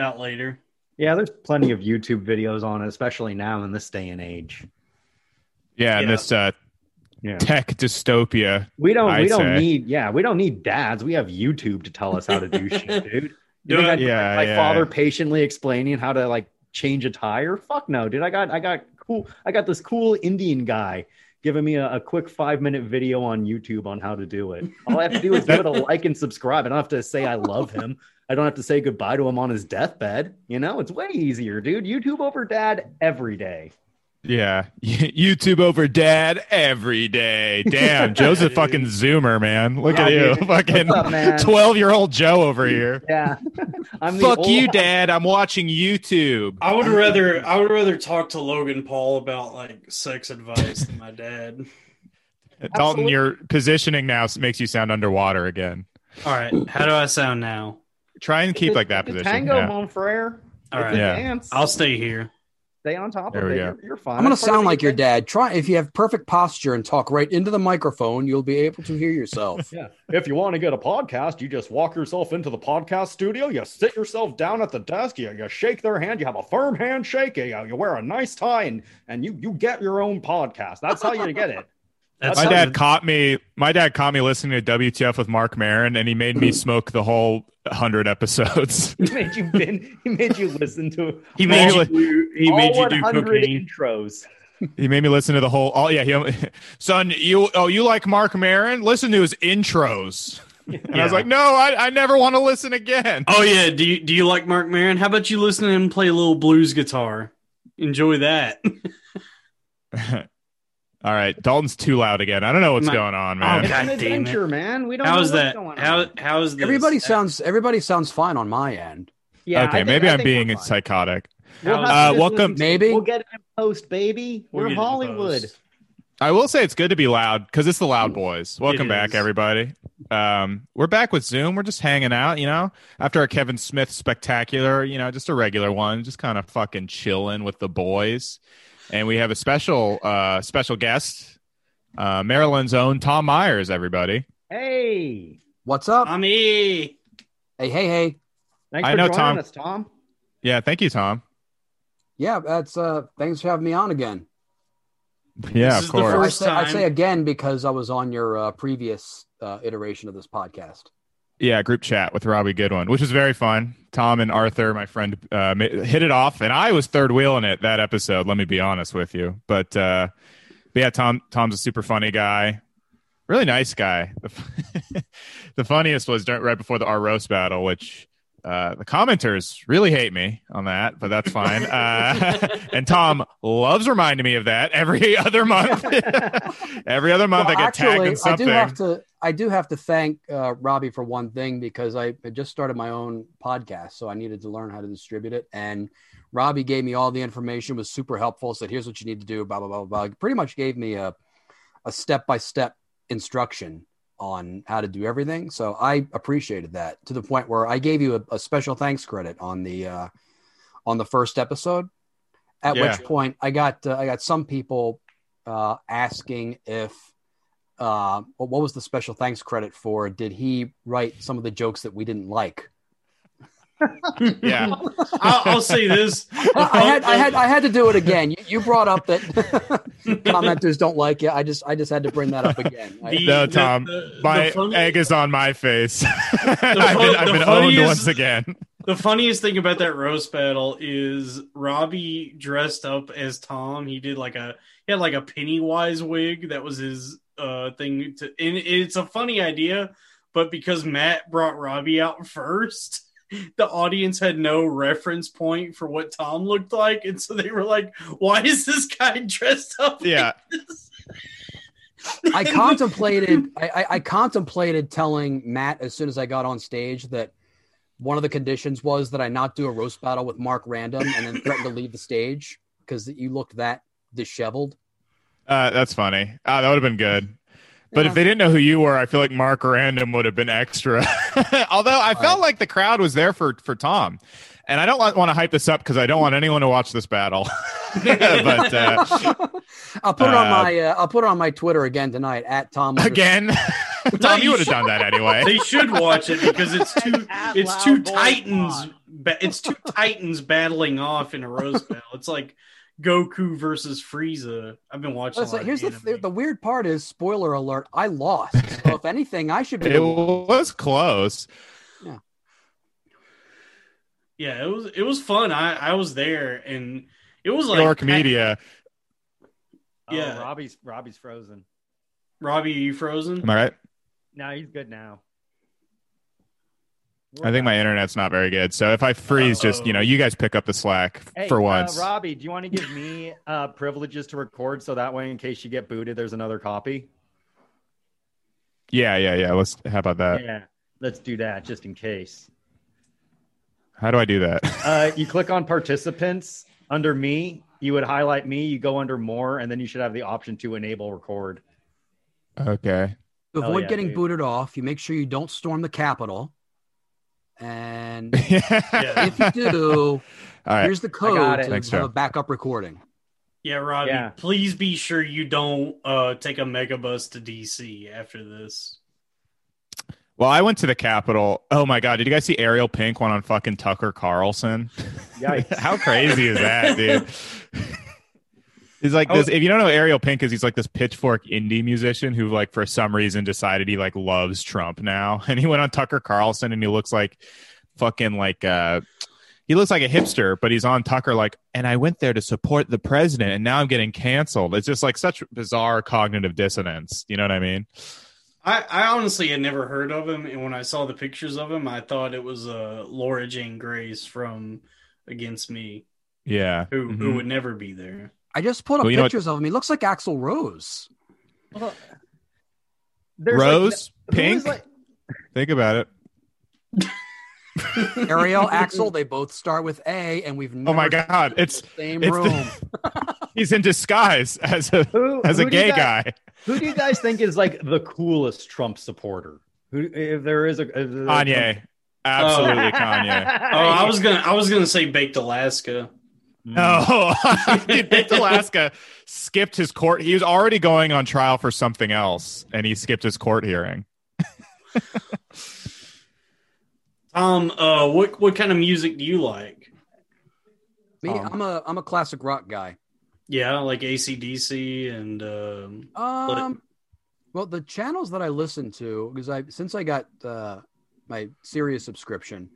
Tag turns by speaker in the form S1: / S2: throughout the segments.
S1: out later.
S2: Yeah, there's plenty of YouTube videos on it, especially now in this day and age.
S3: Yeah, and
S1: Yeah.
S3: this uh,
S2: Yeah.
S3: tech dystopia.
S2: We don't.
S3: I'd
S2: we don't
S3: say.
S2: need. Yeah, we don't need dads. We have YouTube to tell us how to do shit, dude. You
S1: Do
S2: think
S1: it.
S2: I'd-
S3: Yeah,
S2: my
S3: yeah.
S2: father patiently explaining how to like change a tire? Fuck no, dude. I got. I got cool. I got this cool Indian guy giving me a, a quick five minute video on YouTube on how to do it. All I have to do is give it a like and subscribe. I don't have to say I love him. I don't have to say goodbye to him on his deathbed. You know, it's way easier, dude. YouTube over dad every day.
S3: Yeah, YouTube over dad every day. Damn, Joe's a fucking zoomer, man. Look at you,
S2: dude.
S3: fucking
S2: What's up, man?
S3: twelve-year-old Joe over here.
S2: Yeah. I'm
S3: Fuck
S2: old-
S3: you, Dad. I'm watching YouTube.
S1: I would rather I would rather talk to Logan Paul about like sex advice than my dad.
S3: Dalton, your positioning now makes you sound underwater again.
S1: All right, how do I sound now?
S3: Try and keep like that
S2: The
S3: position.
S2: Tango
S3: Yeah.
S2: Monfrere.
S1: All
S2: It's
S1: right,
S3: Yeah.
S2: dance.
S1: I'll stay here.
S2: Stay on top
S3: There
S2: of it.
S3: go.
S2: You're, you're fine.
S4: I'm going to sound like your
S2: game.
S4: dad. Try if you have perfect posture and talk right into the microphone, you'll be able to hear yourself.
S2: Yeah. If you want to get a podcast, you just walk yourself into the podcast studio, you sit yourself down at the desk, you, you shake their hand, you have a firm handshake, you, you wear a nice tie, and, and you, you get your own podcast. That's how you get it.
S1: That's
S3: My dad
S1: the-
S3: caught me. My dad caught me listening to WTF with Marc Maron, and he made me smoke the whole hundred episodes.
S2: He made you bin, he made you listen to
S1: He made
S3: all-
S1: you do, he
S2: all
S1: made you do
S2: 100
S1: cocaine.
S2: intros.
S3: he made me listen to the whole. Oh yeah, he, son, you oh you like Marc Maron? Listen to his intros. And I was like, no, I, I never want to listen again.
S1: Oh yeah, do you do you like Marc Maron? How about you listen to him play a little blues guitar? Enjoy that.
S3: All right, Dalton's too loud again. I don't know what's
S1: My-
S3: going on,
S1: Oh,
S3: man.
S2: It's
S1: God
S2: an
S1: damn it.
S2: adventure, man. We don't
S1: How's
S2: know
S1: that?
S2: going
S1: How
S2: on.
S1: how's this?
S4: Everybody sounds everybody sounds fine on my end.
S2: Yeah,
S3: okay,
S2: think-
S3: maybe
S2: I
S3: I'm being psychotic.
S2: We'll
S1: Uh,
S2: have to just
S3: welcome-
S2: to-
S4: Maybe.
S2: We'll get it in post, baby.
S1: We'll
S2: We're
S1: in
S2: Hollywood.
S3: I will say it's good to be loud because it's the Loud Boys. Welcome back, everybody. Um, we're back with Zoom. We're just hanging out, you know, after our Kevin Smith spectacular, you know, just a regular one, just kind of fucking chilling with the boys. And we have a special, uh, special guest, uh, Maryland's own Tom Myers. Everybody,
S2: Hey,
S4: What's up?
S1: Tommy.
S4: hey, hey, hey.
S2: thanks
S3: I
S2: for
S3: know,
S2: joining
S3: Tom.
S2: us, Tom.
S3: yeah, thank you, Tom.
S4: Yeah, that's uh thanks for having me on again.
S3: Yeah,
S1: This
S3: of course.
S4: I
S1: First
S4: say, I
S1: time.
S4: say again because I was on your uh, previous uh, iteration of this podcast.
S3: Yeah, group chat with Robbie Goodwin, which was very fun. Tom and Arthur, my friend, uh, hit it off, and I was third wheeling it that episode. Let me be honest with you, but, uh, but yeah, Tom Tom's a super funny guy, really nice guy. The, the funniest was right before the our roast battle, which uh, the commenters really hate me on that, but that's fine. Uh, and Tom loves reminding me of that every other month. every other month,
S4: Well,
S3: I get tagged in
S4: I do have to I do have to thank uh, Robbie for one thing because I had just started my own podcast, so I needed to learn how to distribute it. And Robbie gave me all the information, was super helpful. Said, "Here's what you need to do." Blah blah blah blah. Pretty much gave me a a step by step instruction on how to do everything. So I appreciated that to the point where I gave you a, a special thanks credit on the uh, on the first episode. At
S3: Yeah.
S4: which point, I got uh, I got some people uh, asking if uh, what what was the special thanks credit for? Did he write some of the jokes that we didn't like?
S3: Yeah.
S1: I'll, I'll say this.
S4: I had I had I had to do it again. You, you brought up that commenters don't like it. I just I just had to bring that up again. I-
S1: The-
S3: No,
S1: the-
S3: Tom,
S1: the- the
S3: My
S1: funny-
S3: egg is on my face. I've been,
S1: fun-
S3: I've
S1: the
S3: been owned once again.
S1: The funniest thing about that roast battle is Robbie dressed up as Tom. He did like a he had like a Pennywise wig. That was his uh thing. To and it's a funny idea, but because Matt brought Robbie out first, the audience had no reference point for what Tom looked like, and so they were like, "Why is this guy dressed up?" like
S3: Yeah.
S1: this?"
S4: I contemplated I, I, I contemplated telling Matt as soon as I got on stage that one of the conditions was that I not do a roast battle with Mark Random and then threaten to leave the stage because you looked that disheveled.
S3: Uh, that's funny. Uh, that would have been good. But
S4: Yeah.
S3: if they didn't know who you were, I feel like Mark Random would have been extra. Although I felt like the crowd was there for for Tom, and I don't want to hype this up because I don't want anyone to watch this battle. but uh,
S4: I'll put it on
S3: Uh,
S4: my uh, I'll put it on my Twitter again tonight at Tom
S3: again, Tom, you would have done that anyway.
S1: They should watch it because it's two it's two titans ba- it's two titans battling off in a rose battle. It's like Goku versus Frieza. I've been watching. a
S4: Listen,
S1: lot of
S4: here's the,
S1: anime.
S4: the weird part is spoiler alert. I lost. So if anything, I should be.
S3: It was close.
S1: yeah, Yeah, it was it was fun. I I was there and it was like
S3: York Media.
S1: Oh, yeah.
S2: Oh, Robbie's Robbie's frozen.
S1: Robbie, are you frozen?
S3: Am I right?
S2: No, he's good now.
S3: I think my internet's not very good. So if I freeze, just you know, you guys pick up the slack
S2: Hey,
S3: for
S2: uh,
S3: once.
S2: Robbie, do you want to give me uh, privileges to record so that way, in case you get booted, there's another copy?
S3: yeah, yeah, yeah. Let's. How about that?
S2: yeah, let's do that just in case.
S3: How do I do that?
S2: Uh, you click on participants under me. You would highlight me. You go under more, and then you should have the option to enable record.
S3: okay.
S4: To avoid
S2: yeah,
S4: getting
S2: dude.
S4: booted off, you make sure you don't storm the Capitol. And
S1: Yeah.
S4: if you do,
S3: All right.
S4: here's the code to
S3: Thanks,
S4: have
S3: Joe.
S4: a backup recording.
S1: Yeah, Robbie,
S2: Yeah.
S1: please be sure you don't uh take a megabus to DC after this.
S3: Well, I went to the Capitol. Oh my god, did you guys see Ariel Pink went on fucking Tucker Carlson?
S2: Yikes.
S3: How crazy is that, dude? He's like
S1: Oh.
S3: this. If you don't know Ariel Pink is, he's like this pitchfork indie musician who, like, for some reason decided he like loves Trump now, and he went on Tucker Carlson, and he looks like fucking like uh he looks like a hipster, but he's on Tucker like, and I went there to support the president, and now I'm getting canceled. It's just like such bizarre cognitive dissonance. You know what I mean?
S1: I, I honestly had never heard of him, and when I saw the pictures of him, I thought it was uh, Laura Jane Grace from Against Me,
S3: Yeah.
S1: who who
S3: Mhm.
S1: would never be there.
S4: I just pulled up
S3: Well, you know what-
S4: pictures of him. He looks like Axl Rose.
S2: There's
S3: Rose
S2: like,
S3: Pink.
S2: like-
S3: Think about it.
S4: Ariel, Axel, they both start with A, and we've never
S3: Oh my God,
S4: them
S3: it's-
S4: the same
S3: it's
S4: room.
S3: the- He's in disguise as a
S2: who,
S3: as a
S2: who do
S3: gay
S2: guys-
S3: guy.
S2: Who do you guys think is like the coolest Trump supporter? Who, if there is a, if there's a
S3: Kanye. Absolutely
S2: Trump-
S3: Kanye.
S1: Oh, I was gonna I was gonna say Baked Alaska.
S3: No, dude, Dick Alaska skipped his court. He was already going on trial for something else, and he skipped his court hearing.
S1: Tom, uh, what what kind of music do you like?
S4: Me,
S2: Um,
S4: I'm a I'm a classic rock guy.
S1: Yeah, like ACDC and um,
S4: Um, well, the channels that I listen to, because I since I got uh, my Sirius subscription,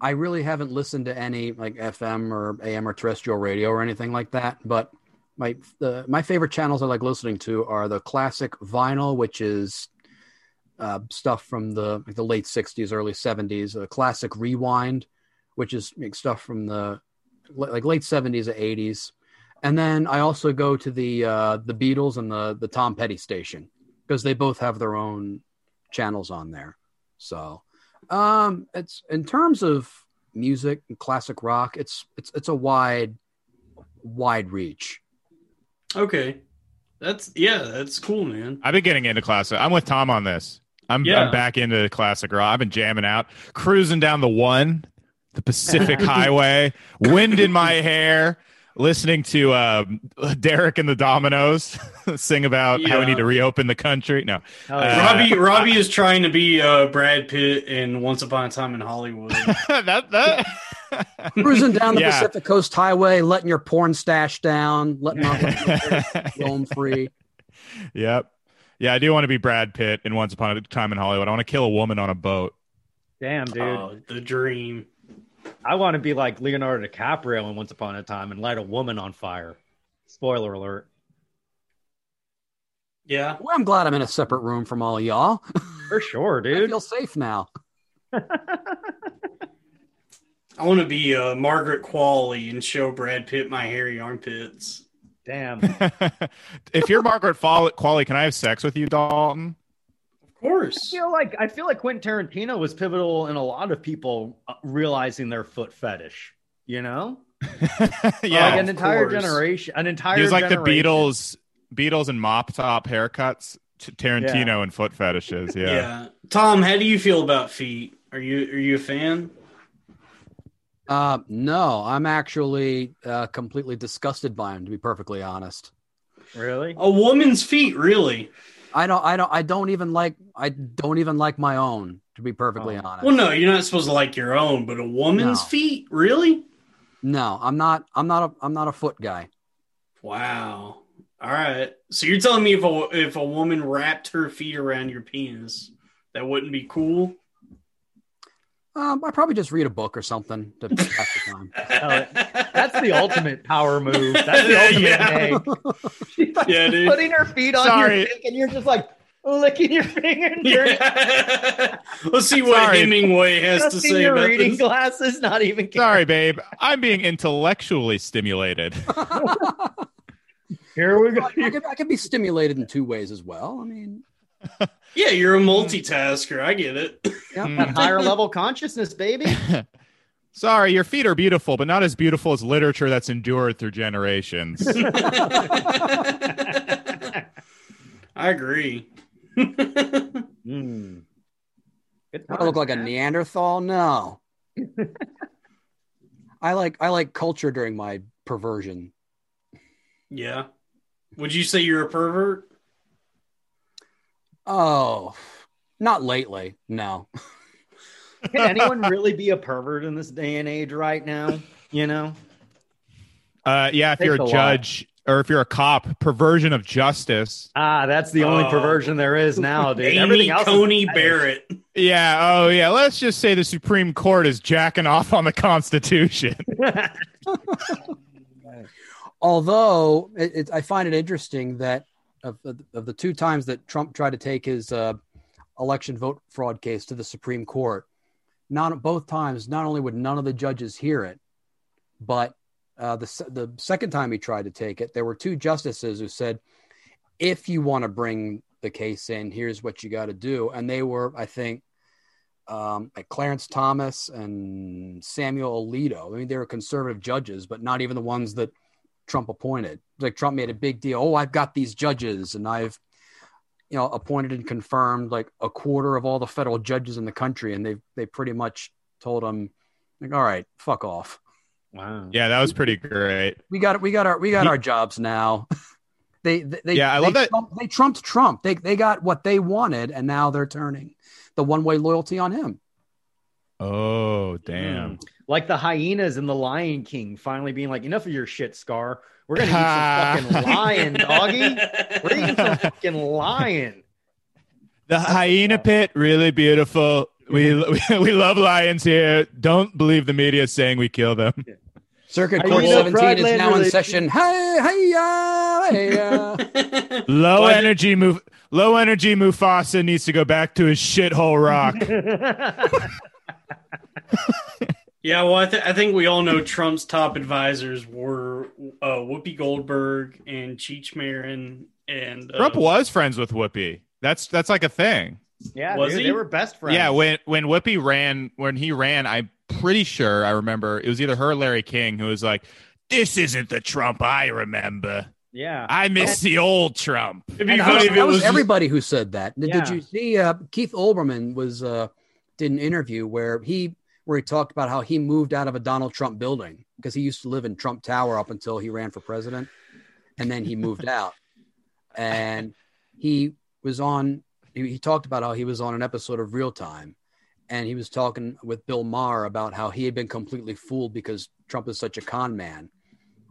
S4: I really haven't listened to any like FM or AM or terrestrial radio or anything like that. But my the my favorite channels I like listening to are the classic vinyl, which is uh, stuff from the like the late '60s, early '70s. The classic rewind, which is like, stuff from the like late '70s or '80s and then I also go to the uh, the Beatles and the the Tom Petty station because they both have their own channels on there. So, um, it's in terms of music and classic rock, it's it's it's a wide wide reach.
S1: okay, that's yeah, that's cool, man.
S3: I've been getting into classic. I'm with Tom on this. I'm,
S1: Yeah.
S3: I'm back into classic rock. I've been jamming out, cruising down the one, the Pacific Highway, wind in my hair, listening to um, Derek and the Dominos sing about how we need to reopen the country. No, Uh.
S1: Robbie Robbie is trying to be uh, Brad Pitt in Once Upon a Time in Hollywood.
S3: that that.
S4: Cruising down the
S3: Yeah.
S4: Pacific Coast Highway, letting your porn stash down, letting off roam free.
S3: Yep. Yeah, I do want to be Brad Pitt in Once Upon a Time in Hollywood. I want to kill a woman on a boat.
S2: Damn, dude.
S1: Oh, the dream.
S2: I want to be like Leonardo DiCaprio in Once Upon a Time and light a woman on fire. Spoiler alert.
S1: Yeah,
S4: Well, I'm glad I'm in a separate room from all of y'all.
S2: For sure,
S4: I
S2: dude.
S4: feel safe now.
S1: I want to be uh, Margaret Qualley and show Brad Pitt my hairy armpits.
S2: Damn.
S3: if you're Margaret Qualley, can I have sex with you, Dalton?
S1: Of
S2: I
S1: course.
S2: feel like I feel like Quentin Tarantino was pivotal in a lot of people uh, realizing their foot fetish. You know,
S3: yeah,
S2: like an
S1: of
S2: entire
S1: course.
S2: generation, an entire.
S3: he was like the. Beatles, Beatles and mop top haircuts. T- Tarantino and foot fetishes.
S1: Yeah.
S3: Yeah.
S1: Tom, how do you feel about feet? Are you are you a fan?
S4: Uh, no, I'm actually uh, completely disgusted by him, to be perfectly honest.
S2: Really?
S1: A woman's feet, really?
S4: I don't. I don't. I don't even like. I don't even like my own. To be perfectly
S2: Oh.
S4: honest.
S1: Well, no, you're not supposed to like your own, but a woman's
S4: No.
S1: feet, really?
S4: No, I'm not. I'm not a. I'm not a foot guy.
S1: Wow. All right. So you're telling me if a if a woman wrapped her feet around your penis, that wouldn't be cool?
S4: Um, I probably just read a book or something to pass the time.
S2: That's the ultimate power move. That's the ultimate
S1: Yeah.
S2: She's like
S1: Yeah, dude.
S2: putting her feet on
S3: Sorry.
S2: your dick, and you're just like licking your finger and dirty.
S1: Yeah. Let's see what
S3: Sorry.
S1: Hemingway has to
S2: Just in
S1: say
S2: your
S1: about
S2: reading
S1: this.
S2: glasses, not even caring.
S3: Sorry, babe. I'm being intellectually stimulated.
S2: Here we go.
S4: I could, I could be stimulated in two ways as well. I mean,
S1: Yeah, you're a multitasker. I get it.
S4: yeah.
S3: Mm.
S2: That higher level consciousness, baby.
S3: Sorry, your feet are beautiful, but not as beautiful as literature that's endured through generations.
S1: I agree.
S2: Mm. Good
S4: I look like a. Neanderthal. No. I like I like culture during my perversion.
S1: yeah. Would you say you're a pervert?
S4: Oh, not lately. No.
S2: Can anyone really be a pervert in this day and age right now? You know?
S3: Uh, yeah, if you're
S2: a
S3: a
S2: lot.
S3: judge or if you're a cop, perversion of justice.
S2: Ah, that's the only
S1: Oh.
S2: perversion there is now, dude.
S1: Amy
S2: Everything else is
S1: Coney. Barrett.
S3: Yeah, oh yeah. Let's just say the Supreme Court is jacking off on the Constitution.
S4: Although it, it, I find it interesting that of, of the two times that Trump tried to take his uh, election vote fraud case to the Supreme Court, not both times. Not only would none of the judges hear it, but uh, the the second time he tried to take it, there were two justices who said, "If you want to bring the case in, here's what you got to do," and they were, I think. Um, like Clarence Thomas and Samuel Alito. I mean, they were conservative judges, but not even the ones that Trump appointed. Like Trump made a big deal. Oh, I've got these judges and I've, you know, appointed and confirmed like a quarter of all the federal judges in the country. And they they pretty much told him, like, all right, fuck off.
S2: Wow.
S3: Yeah, that was pretty great.
S4: We got we got our we got
S3: He-
S4: our jobs now. they, they they
S3: Yeah, I love
S4: they
S3: that-
S4: Trump- they trumped Trump. They they got what they wanted, and now they're turning the one way loyalty on him.
S3: Oh, damn.
S2: Mm. Like the hyenas in the Lion King finally being like, enough of your shit, Scar. We're gonna eat some fucking lion, doggy. We're eating some fucking lion.
S3: The hyena pit, really beautiful. We, we we love lions here. Don't believe the media saying we kill them.
S4: Circuit Court
S2: you the
S4: 17 is
S2: Friedlander
S4: now in session. Hey, hey, uh, hey, uh.
S3: Low
S1: Why
S3: energy move. Low energy Mufasa needs to go back to his shithole rock.
S1: Yeah, well, I, th- I think we all know Trump's top advisors were uh, Whoopi Goldberg and Cheech Marin and uh,
S3: Trump was friends with Whoopi. That's that's like a thing.
S2: yeah,
S1: Was
S2: dude,
S1: he?
S2: they were best friends.
S3: Yeah, when when Whoopi ran, when he ran, I'm pretty sure I remember it was either her or Larry King who was like, "This isn't the Trump I remember.
S2: yeah.
S3: I miss the old Trump."
S1: It'd be funny
S2: I
S1: if it
S4: that was,
S1: was
S4: everybody who said that. Did-
S2: Yeah.
S4: Did you see uh, Keith Olbermann was uh, did an interview where he where he talked about how he moved out of a Donald Trump building because he used to live in Trump Tower up until he ran for president, and then he moved out, and he was on. He, he talked about how he was on an episode of Real Time, and he was talking with Bill Maher about how he had been completely fooled because Trump is such a con man.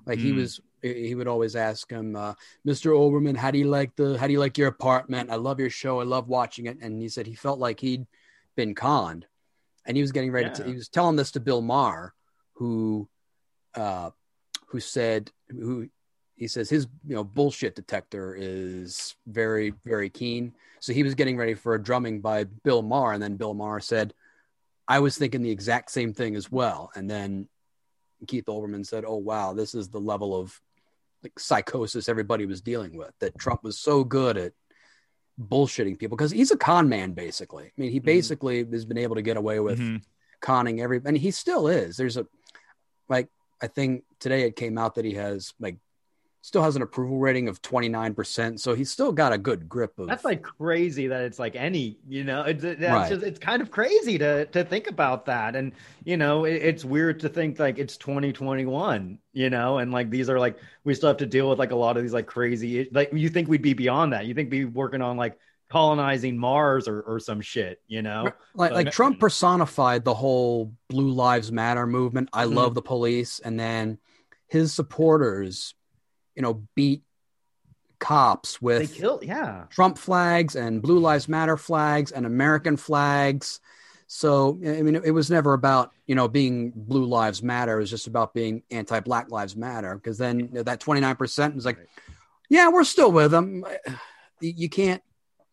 S4: Like he
S3: Mm.
S4: was, he would always ask him, uh, "Mr. Olbermann, how do you like the? How do you like your apartment? I love your show. I love watching it." And he said he felt like he'd been conned, and he was getting ready to. He was telling this to Bill Maher, who, uh, who said who he says his you know bullshit detector is very very keen. So he was getting ready for a drumming by Bill Maher, and then Bill Maher said, "I was thinking the exact same thing as well." And then Keith Olbermann said, "Oh wow, this is the level of like psychosis everybody was dealing with. That Trump was so good at bullshitting people because he's a con man, basically. I mean, he basically has been able to get away with
S3: Mhm.
S4: conning every, and he still is. There's a like I think today it came out that he has like still has an approval rating of 29%. So he's still got a good grip of
S2: That's like crazy that it's like any, you know, it's it's
S4: Right.
S2: just it's kind of crazy to to think about that, and you know, it, it's weird to think like it's 2021, you know, and like these are like we still have to deal with like a lot of these like crazy, like you think we'd be beyond that, you think we'd be working on like colonizing Mars or or some shit, you know?
S4: like, like Trump personified the whole Blue Lives Matter movement. I
S2: Mhm.
S4: love the police. And then his supporters, you know, beat cops
S2: They
S4: with
S2: kill, yeah.
S4: Trump flags and Blue Lives Matter flags and American flags. So I mean, it was never about you know being Blue Lives Matter. It was just about being anti Black Lives Matter. Because then you know, that twenty nine percent was like, yeah, we're still with them. You can't.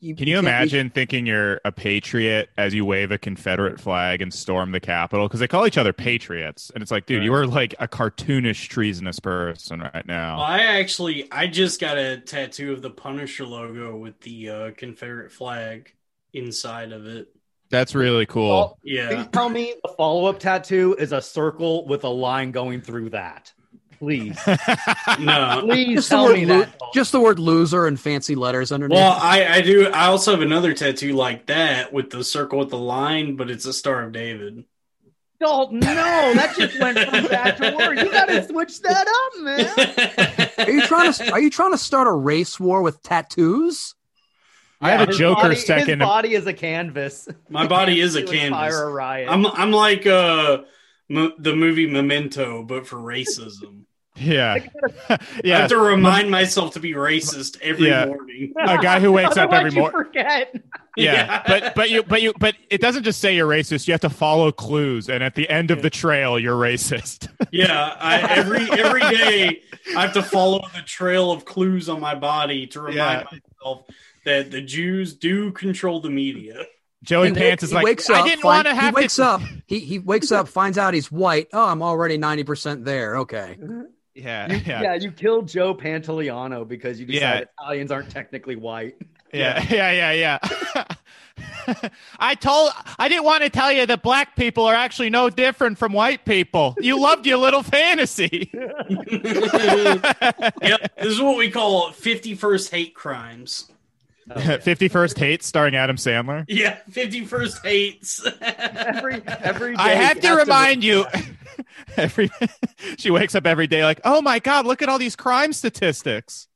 S4: You,
S3: Can you
S4: can't-
S3: imagine thinking you're a patriot as you wave a Confederate flag and storm the Capitol? Because they call each other patriots, and it's like, dude, you are like a cartoonish, treasonous person right now.
S1: Well, I actually I just got a tattoo of the Punisher logo with the uh, Confederate flag inside of it.
S3: That's really cool.
S2: Well,
S1: Yeah.
S2: Please tell me the follow up tattoo is a circle with a line going through that. Please,
S1: No.
S2: please
S4: Just the,
S2: tell
S4: word
S2: me
S4: lo-
S2: that.
S4: just the word loser and fancy letters underneath.
S1: Well, I, I do. I also have another tattoo like that with the circle with the line, but it's a Star of David.
S2: Dalton, no, that just went from bad to worse. You gotta switch that up, man.
S4: are you trying to are you trying to start a race war with tattoos?
S3: I have a Joker
S2: body,
S3: second-
S2: His body is a canvas.
S1: My body is a
S2: To inspire
S1: canvas.
S2: a riot.
S1: I'm I'm like uh m- the movie Memento, but for racism.
S3: yeah, yeah.
S1: I have to remind myself to be racist every
S3: Yeah.
S1: morning.
S3: A guy who wakes up every morning.
S2: Forget.
S3: Yeah,
S1: Yeah.
S3: but but you but you but it doesn't just say you're racist. You have to follow clues, and at the end of the trail, you're racist.
S1: Yeah, I, every every day I have to follow the trail of clues on my body to remind myself that the Jews do control the media.
S3: Joey
S4: And
S3: Pants is like,
S4: wakes
S3: I
S4: up,
S3: didn't want to have
S4: He wakes
S3: to.
S4: up. He he wakes up, finds out he's white. Oh, I'm already ninety percent there. Okay.
S3: Yeah,
S2: You,
S3: yeah,
S2: yeah. you killed Joe Pantoliano because you
S3: Yeah.
S2: decided Italians aren't technically white.
S3: yeah, yeah, yeah, yeah. I told, I didn't want to tell you that black people are actually no different from white people. You loved your little fantasy.
S1: Yep, this is what we call 51st hate crimes.
S3: Oh, Fifty First Hates starring Adam Sandler.
S1: Yeah, 51st hates.
S2: Every every day.
S3: I have to
S2: has
S3: remind you. Every she wakes up every day like, oh my god, look at all these crime statistics.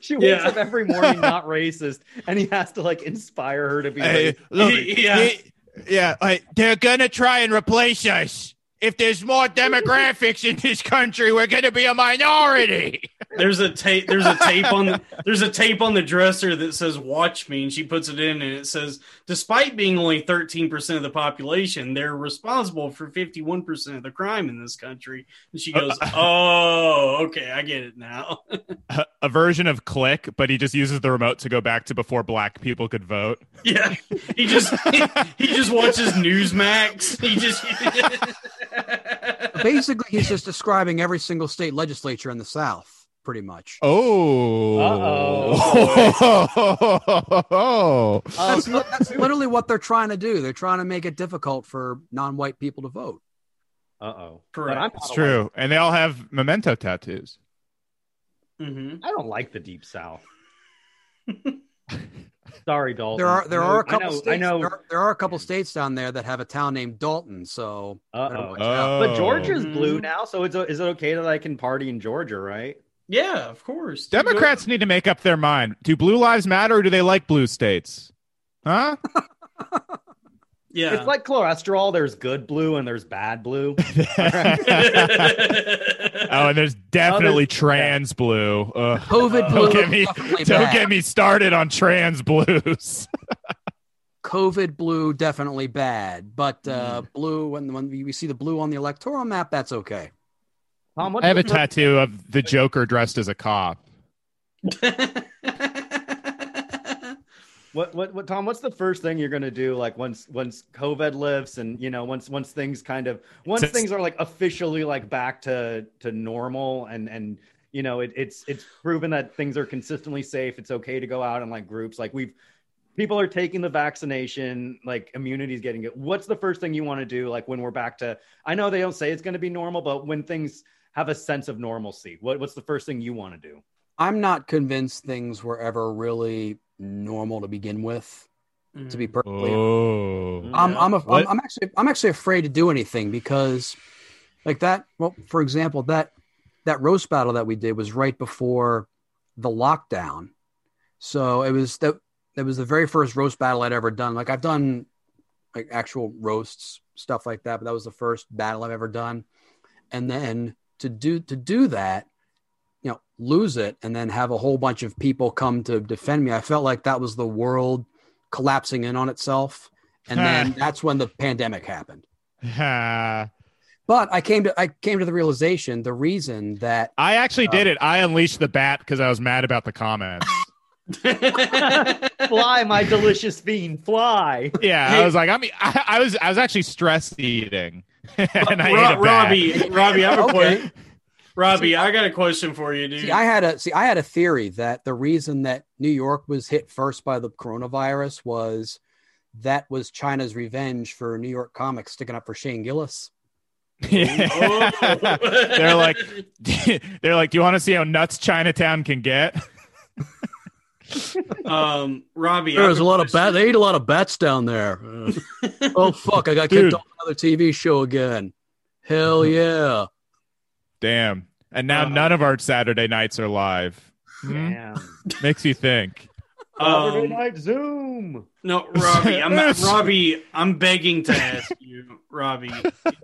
S2: She wakes
S1: Yeah.
S2: up every morning not racist, and he has to like inspire her to be.
S3: Hey,
S2: racist.
S3: look,
S1: Yeah.
S3: they- yeah, like, they're gonna try and replace us. If there's more demographics in this country, we're gonna be a minority.
S1: there's a tape there's a tape on the, there's a tape on the dresser that says watch me and she puts it in and it says despite being only 13% of the population they're responsible for 51% of the crime in this country and she goes oh okay i get it now
S3: a, a version of Click, but he just uses the remote to go back to before black people could vote.
S1: yeah he just he, just watches newsmax he just
S4: Basically, he's just describing every single state legislature in the South, pretty much.
S3: Oh.
S2: Uh,
S4: That's, that's literally what they're trying to do. They're trying to make it difficult for non-white people to vote.
S2: Uh oh.
S1: Correct.
S3: It's
S2: not a
S3: true. And they all have memento tattoos.
S1: hmm
S2: I don't like the deep south. Sorry, Dalton.
S4: There are there are a couple
S2: I know.
S4: states.
S2: I know.
S4: There, are, there are a couple states down there that have a town named Dalton. So better
S2: oh. But Georgia's blue mm-hmm. now, so it's is it okay that I can party in Georgia, right?
S1: yeah of course
S3: Democrats need to make up their mind. Do blue lives matter or do they like blue states? Huh?
S1: yeah
S2: It's like cholesterol. There's good blue and there's bad blue.
S3: oh, and there's definitely trans blue. Ugh.
S4: COVID blue
S3: Don't get me don't get me started on trans blues.
S4: COVID blue definitely bad, but uh,
S3: Mm.
S4: blue when when we see the blue on the electoral map, that's okay.
S2: Tom, what's
S3: I have a tattoo of the Joker dressed as a cop.
S2: What, what, what, Tom? What's the first thing you're gonna do? Like once, once COVID lifts, and you know, once, once things kind of, once
S3: Since-
S2: things are like officially like back to to normal, and and you know, it, it's it's proven that things are consistently safe. It's okay to go out in like groups. Like we've people are taking the vaccination, like immunity is getting it. What's the first thing you want to do? Like when we're back to, I know they don't say it's going to be normal, but when things have a sense of normalcy, what, what's the first thing you want to do?
S4: I'm not convinced things were ever really normal to begin with. To be mm. perfectly,
S3: Oh.
S4: I'm I'm, a,
S3: What?
S4: I'm I'm actually I'm actually afraid to do anything because, like that. Well, for example, that that roast battle that we did was right before the lockdown, so it was that that was the very first roast battle I'd ever done. Like I've done like actual roasts stuff like that, but that was the first battle I've ever done. And then to do to do that, you know, lose it and then have a whole bunch of people come to defend me. I felt like that was the world collapsing in on itself. And then that's when the pandemic happened.
S3: I
S4: But I came to I came to the realization the reason that I
S3: actually
S4: Uh,
S3: did it. I unleashed the bat because I was mad about the comments.
S2: fly, my delicious fiend, fly.
S3: Yeah,
S1: Hey.
S3: I was like, I mean, I, I was, I was actually stress eating, and I
S1: Ro-
S3: ate a bat.
S1: Robbie, Robbie, I have a
S4: Okay.
S1: question. Robbie, I got a question for you, dude.
S4: See, I had a see, I had a theory that the reason that New York was hit first by the coronavirus was that was China's revenge for New York comics sticking up for Shane Gillis.
S3: Yeah. They're like, they're like, do you want to see how nuts Chinatown can get?
S1: um, Robbie, I
S4: There
S1: have
S4: was a lot of
S1: question.
S4: bats. They ate a lot of bats down there. oh fuck! I got
S3: Dude.
S4: kicked off another TV show again. Hell yeah!
S3: Damn. And now
S1: Uh,
S3: none of our Saturday nights are live. Hmm?
S2: Damn.
S3: Makes you think.
S2: Saturday
S1: Um,
S2: night Zoom.
S1: No, Robbie, I'm Robbie. I'm begging to ask you, Robbie.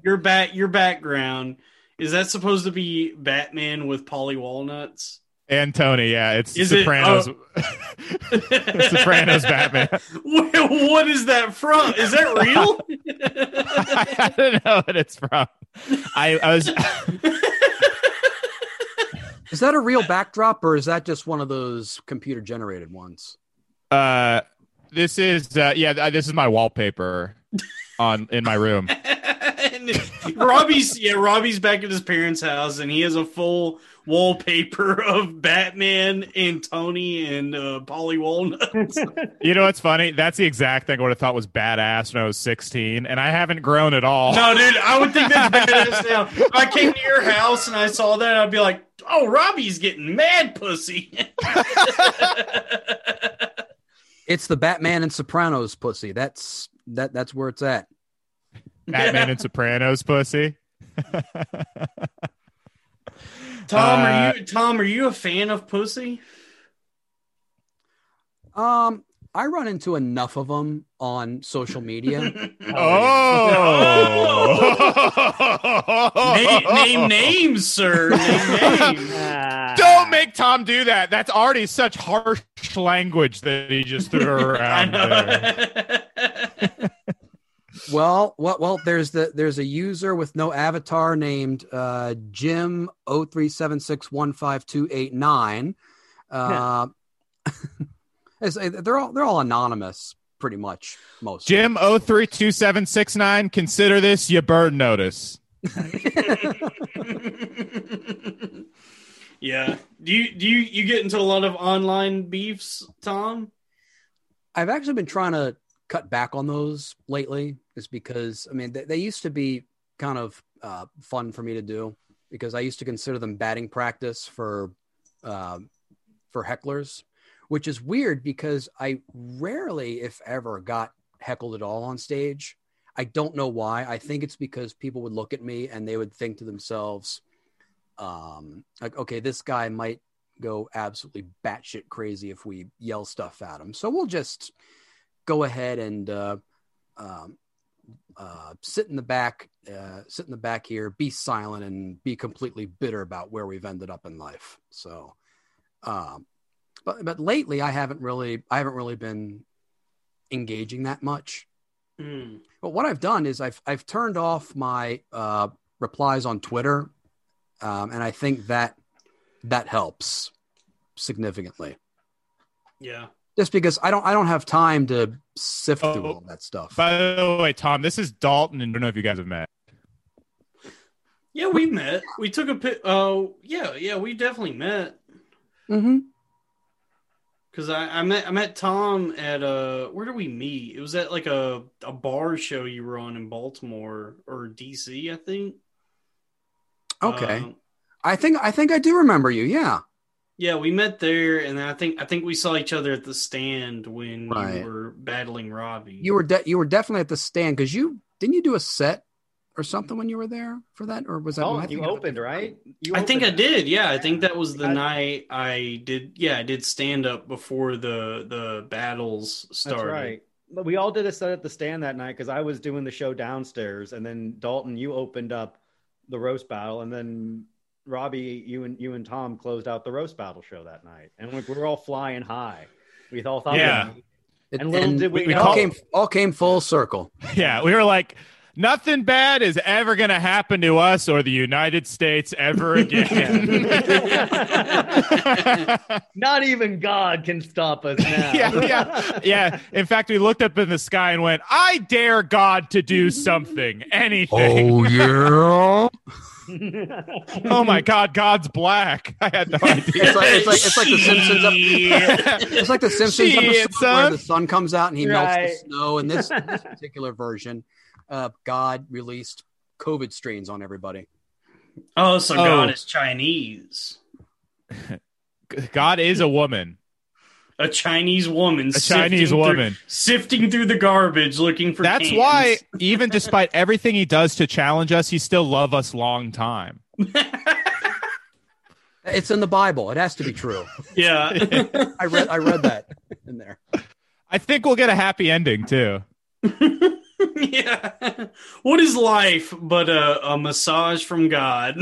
S1: Your bat, your background is that supposed to be Batman with Paulie Walnuts?
S3: And Tony, yeah, it's
S1: Is it-
S3: Sopranos.
S1: oh.
S3: Sopranos Batman.
S1: What, what is that from? Is that real?
S3: I don't know what it's from. I, I was
S4: Is that a real backdrop or is that just one of those computer generated ones?
S3: uh this is uh yeah, this is my wallpaper on in my room.
S1: Robbie's yeah, Robbie's back at his parents' house, and he has a full wallpaper of Batman and Tony and uh, Paulie Walnuts.
S3: You know what's funny? That's the exact thing I would have thought was badass when I was 16, and I haven't grown at all.
S1: No, dude, I would think that's badass now. If I came to your house and I saw that, I'd be like, "Oh, Robbie's getting mad, pussy."
S4: It's the Batman and Sopranos pussy. That's that. That's where it's at.
S3: Batman and Sopranos pussy.
S1: Tom,
S3: Uh,
S1: are you Tom? Are you a fan of pussy?
S4: Um, I run into enough of them on social media.
S3: Oh.
S1: name, name names, sir. Name names.
S2: Ah.
S3: Don't make Tom do that. That's already such harsh language that he just threw
S1: I
S3: around there.
S1: know.
S4: Well, well, well. There's the there's a user with no avatar named uh, Jim O three seven six one five two eight nine. Uh, they're all they're all anonymous, pretty much. Most
S3: Jim 032769, consider this your bird notice.
S1: yeah. Do you do you you get into a lot of online beefs, Tom?
S4: I've actually been trying to cut back on those lately, is because I mean they, they used to be kind of uh, fun for me to do because I used to consider them batting practice for um, for hecklers, which is weird because I rarely, if ever, got heckled at all on stage. I don't know why. I think it's because people would look at me and they would think to themselves, um, like, okay, this guy might go absolutely batshit crazy if we yell stuff at him. So we'll just go ahead and uh, um, uh, sit in the back, uh, sit in the back here, be silent, and be completely bitter about where we've ended up in life. So, um, but but lately, I haven't really, I haven't really been engaging that much.
S1: Hmm.
S4: But what I've done is I've I've turned off my uh, replies on Twitter, um, and I think that that helps significantly.
S1: Yeah.
S4: Just because I don't I don't have time to sift through
S3: Oh.
S4: all that stuff.
S3: By the way, Tom, this is Dalton, and I don't know if you guys have met.
S1: Yeah, we met. We took a pic. Oh, yeah, yeah, we definitely met.
S4: hmm
S1: Because I, I met I met Tom at uh where did we meet? It was at like a, a bar show you were on in Baltimore or DC, I think.
S4: Okay.
S1: Um,
S4: I think I think I do remember you. Yeah.
S1: Yeah, we met there, and I think I think we saw each other at the stand when
S4: Right.
S1: you were battling Robbie.
S4: You were de- you were definitely at the stand because you didn't you do a set or something when you were there for that or was that
S2: Oh, you
S4: think-
S2: opened, right? You
S1: I think I did. Yeah, I think that was the
S2: I-
S1: night I did. Yeah, I did stand up before the the battles started.
S2: That's right. But we all did a set at the stand that night because I was doing the show downstairs, and then Dalton, you opened up the roast battle, and then Robbie, you and you and Tom closed out the roast battle show that night, and like, we were all flying high. We all thought,
S3: Yeah.
S4: It,
S2: And little did we
S4: it
S3: know-
S4: all came all came full circle.
S3: Yeah, we were like, nothing bad is ever going to happen to us or the United States ever again.
S2: not even God can stop us now.
S3: yeah, yeah, yeah. In fact, we looked up in the sky and went, "I dare God to do something, anything."
S4: Oh, yeah.
S3: Oh, my God, God's black. I had no idea.
S4: It's like it's like it's like the Simpsons. ep-
S3: Shit.
S4: It's like the Simpsons episode where the sun comes out and he melts the snow. In this, this particular version, uh, God released COVID strains on everybody.
S1: Oh, so
S3: Oh.
S1: God is Chinese.
S3: God is a woman,
S1: A Chinese woman.
S3: a
S1: sifting
S3: Chinese
S1: through-
S3: woman.
S1: sifting through the garbage looking for.
S3: That's
S1: cans.
S3: why, even despite everything he does to challenge us, he still love us long time.
S4: It's in the Bible. It has to be true.
S1: yeah.
S4: I read I read that in there.
S3: I think we'll get a happy ending too.
S1: yeah. What is life but a, a massage from God?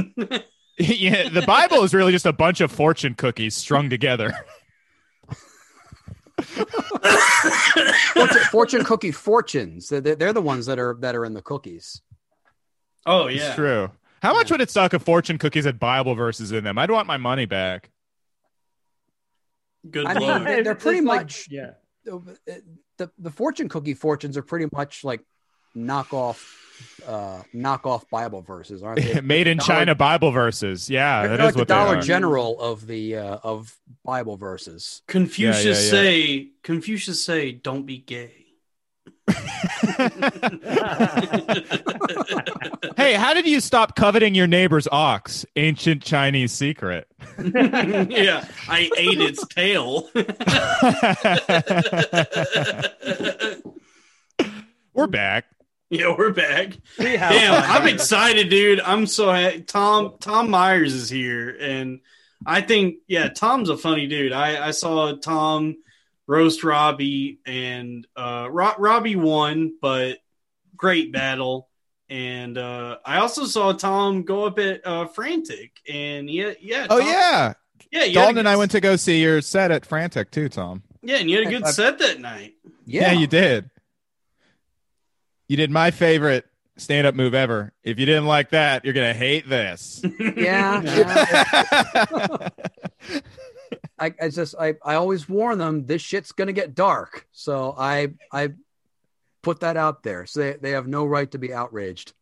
S3: yeah, the Bible is really just a bunch of fortune cookies strung together.
S4: Fortune, fortune cookie fortunes. They're, they're the ones that are that are in the cookies.
S1: oh
S3: It's
S1: yeah.
S3: true. How much would it suck if fortune cookies had Bible verses in them? I'd want my money back.
S1: Good
S4: I mean, they're, they're
S2: It's
S4: pretty
S2: like-
S4: much
S2: yeah.
S4: the the fortune cookie fortunes are pretty much like knockoff uh knockoff Bible verses, aren't they?
S3: Made in
S4: Dollar-
S3: China Bible verses. Yeah,
S4: They're
S3: that
S4: like
S3: is
S4: the
S3: what they
S4: Dollar
S3: are.
S4: General of the uh, of Bible verses.
S1: Confucius
S3: Yeah, yeah, yeah.
S1: say Confucius say don't be gay.
S3: hey, how did you stop coveting your neighbor's ox? Ancient Chinese secret.
S1: yeah, I ate its tail.
S3: We're back.
S1: yeah, we're back.
S2: We
S1: Damn, I'm excited, dude. I'm so ha- Tom Tom Myers is here, and I think yeah, Tom's a funny dude. I I saw Tom roast Robbie, and uh, Ro- Robbie won, but great battle. And uh, I also saw Tom go up at uh, Frantic, and yeah, yeah.
S3: Oh yeah,
S1: yeah. you had
S3: Dalton and I went to go see your set at Frantic too, Tom.
S1: Yeah, and you had a good
S4: I-
S1: set that night.
S3: Yeah, you did. You did my favorite stand-up move ever. If you didn't like that, you're gonna hate this.
S4: Yeah, yeah. I, I just I, I always warn them this shit's gonna get dark. So I I put that out there. So they, they have no right to be outraged.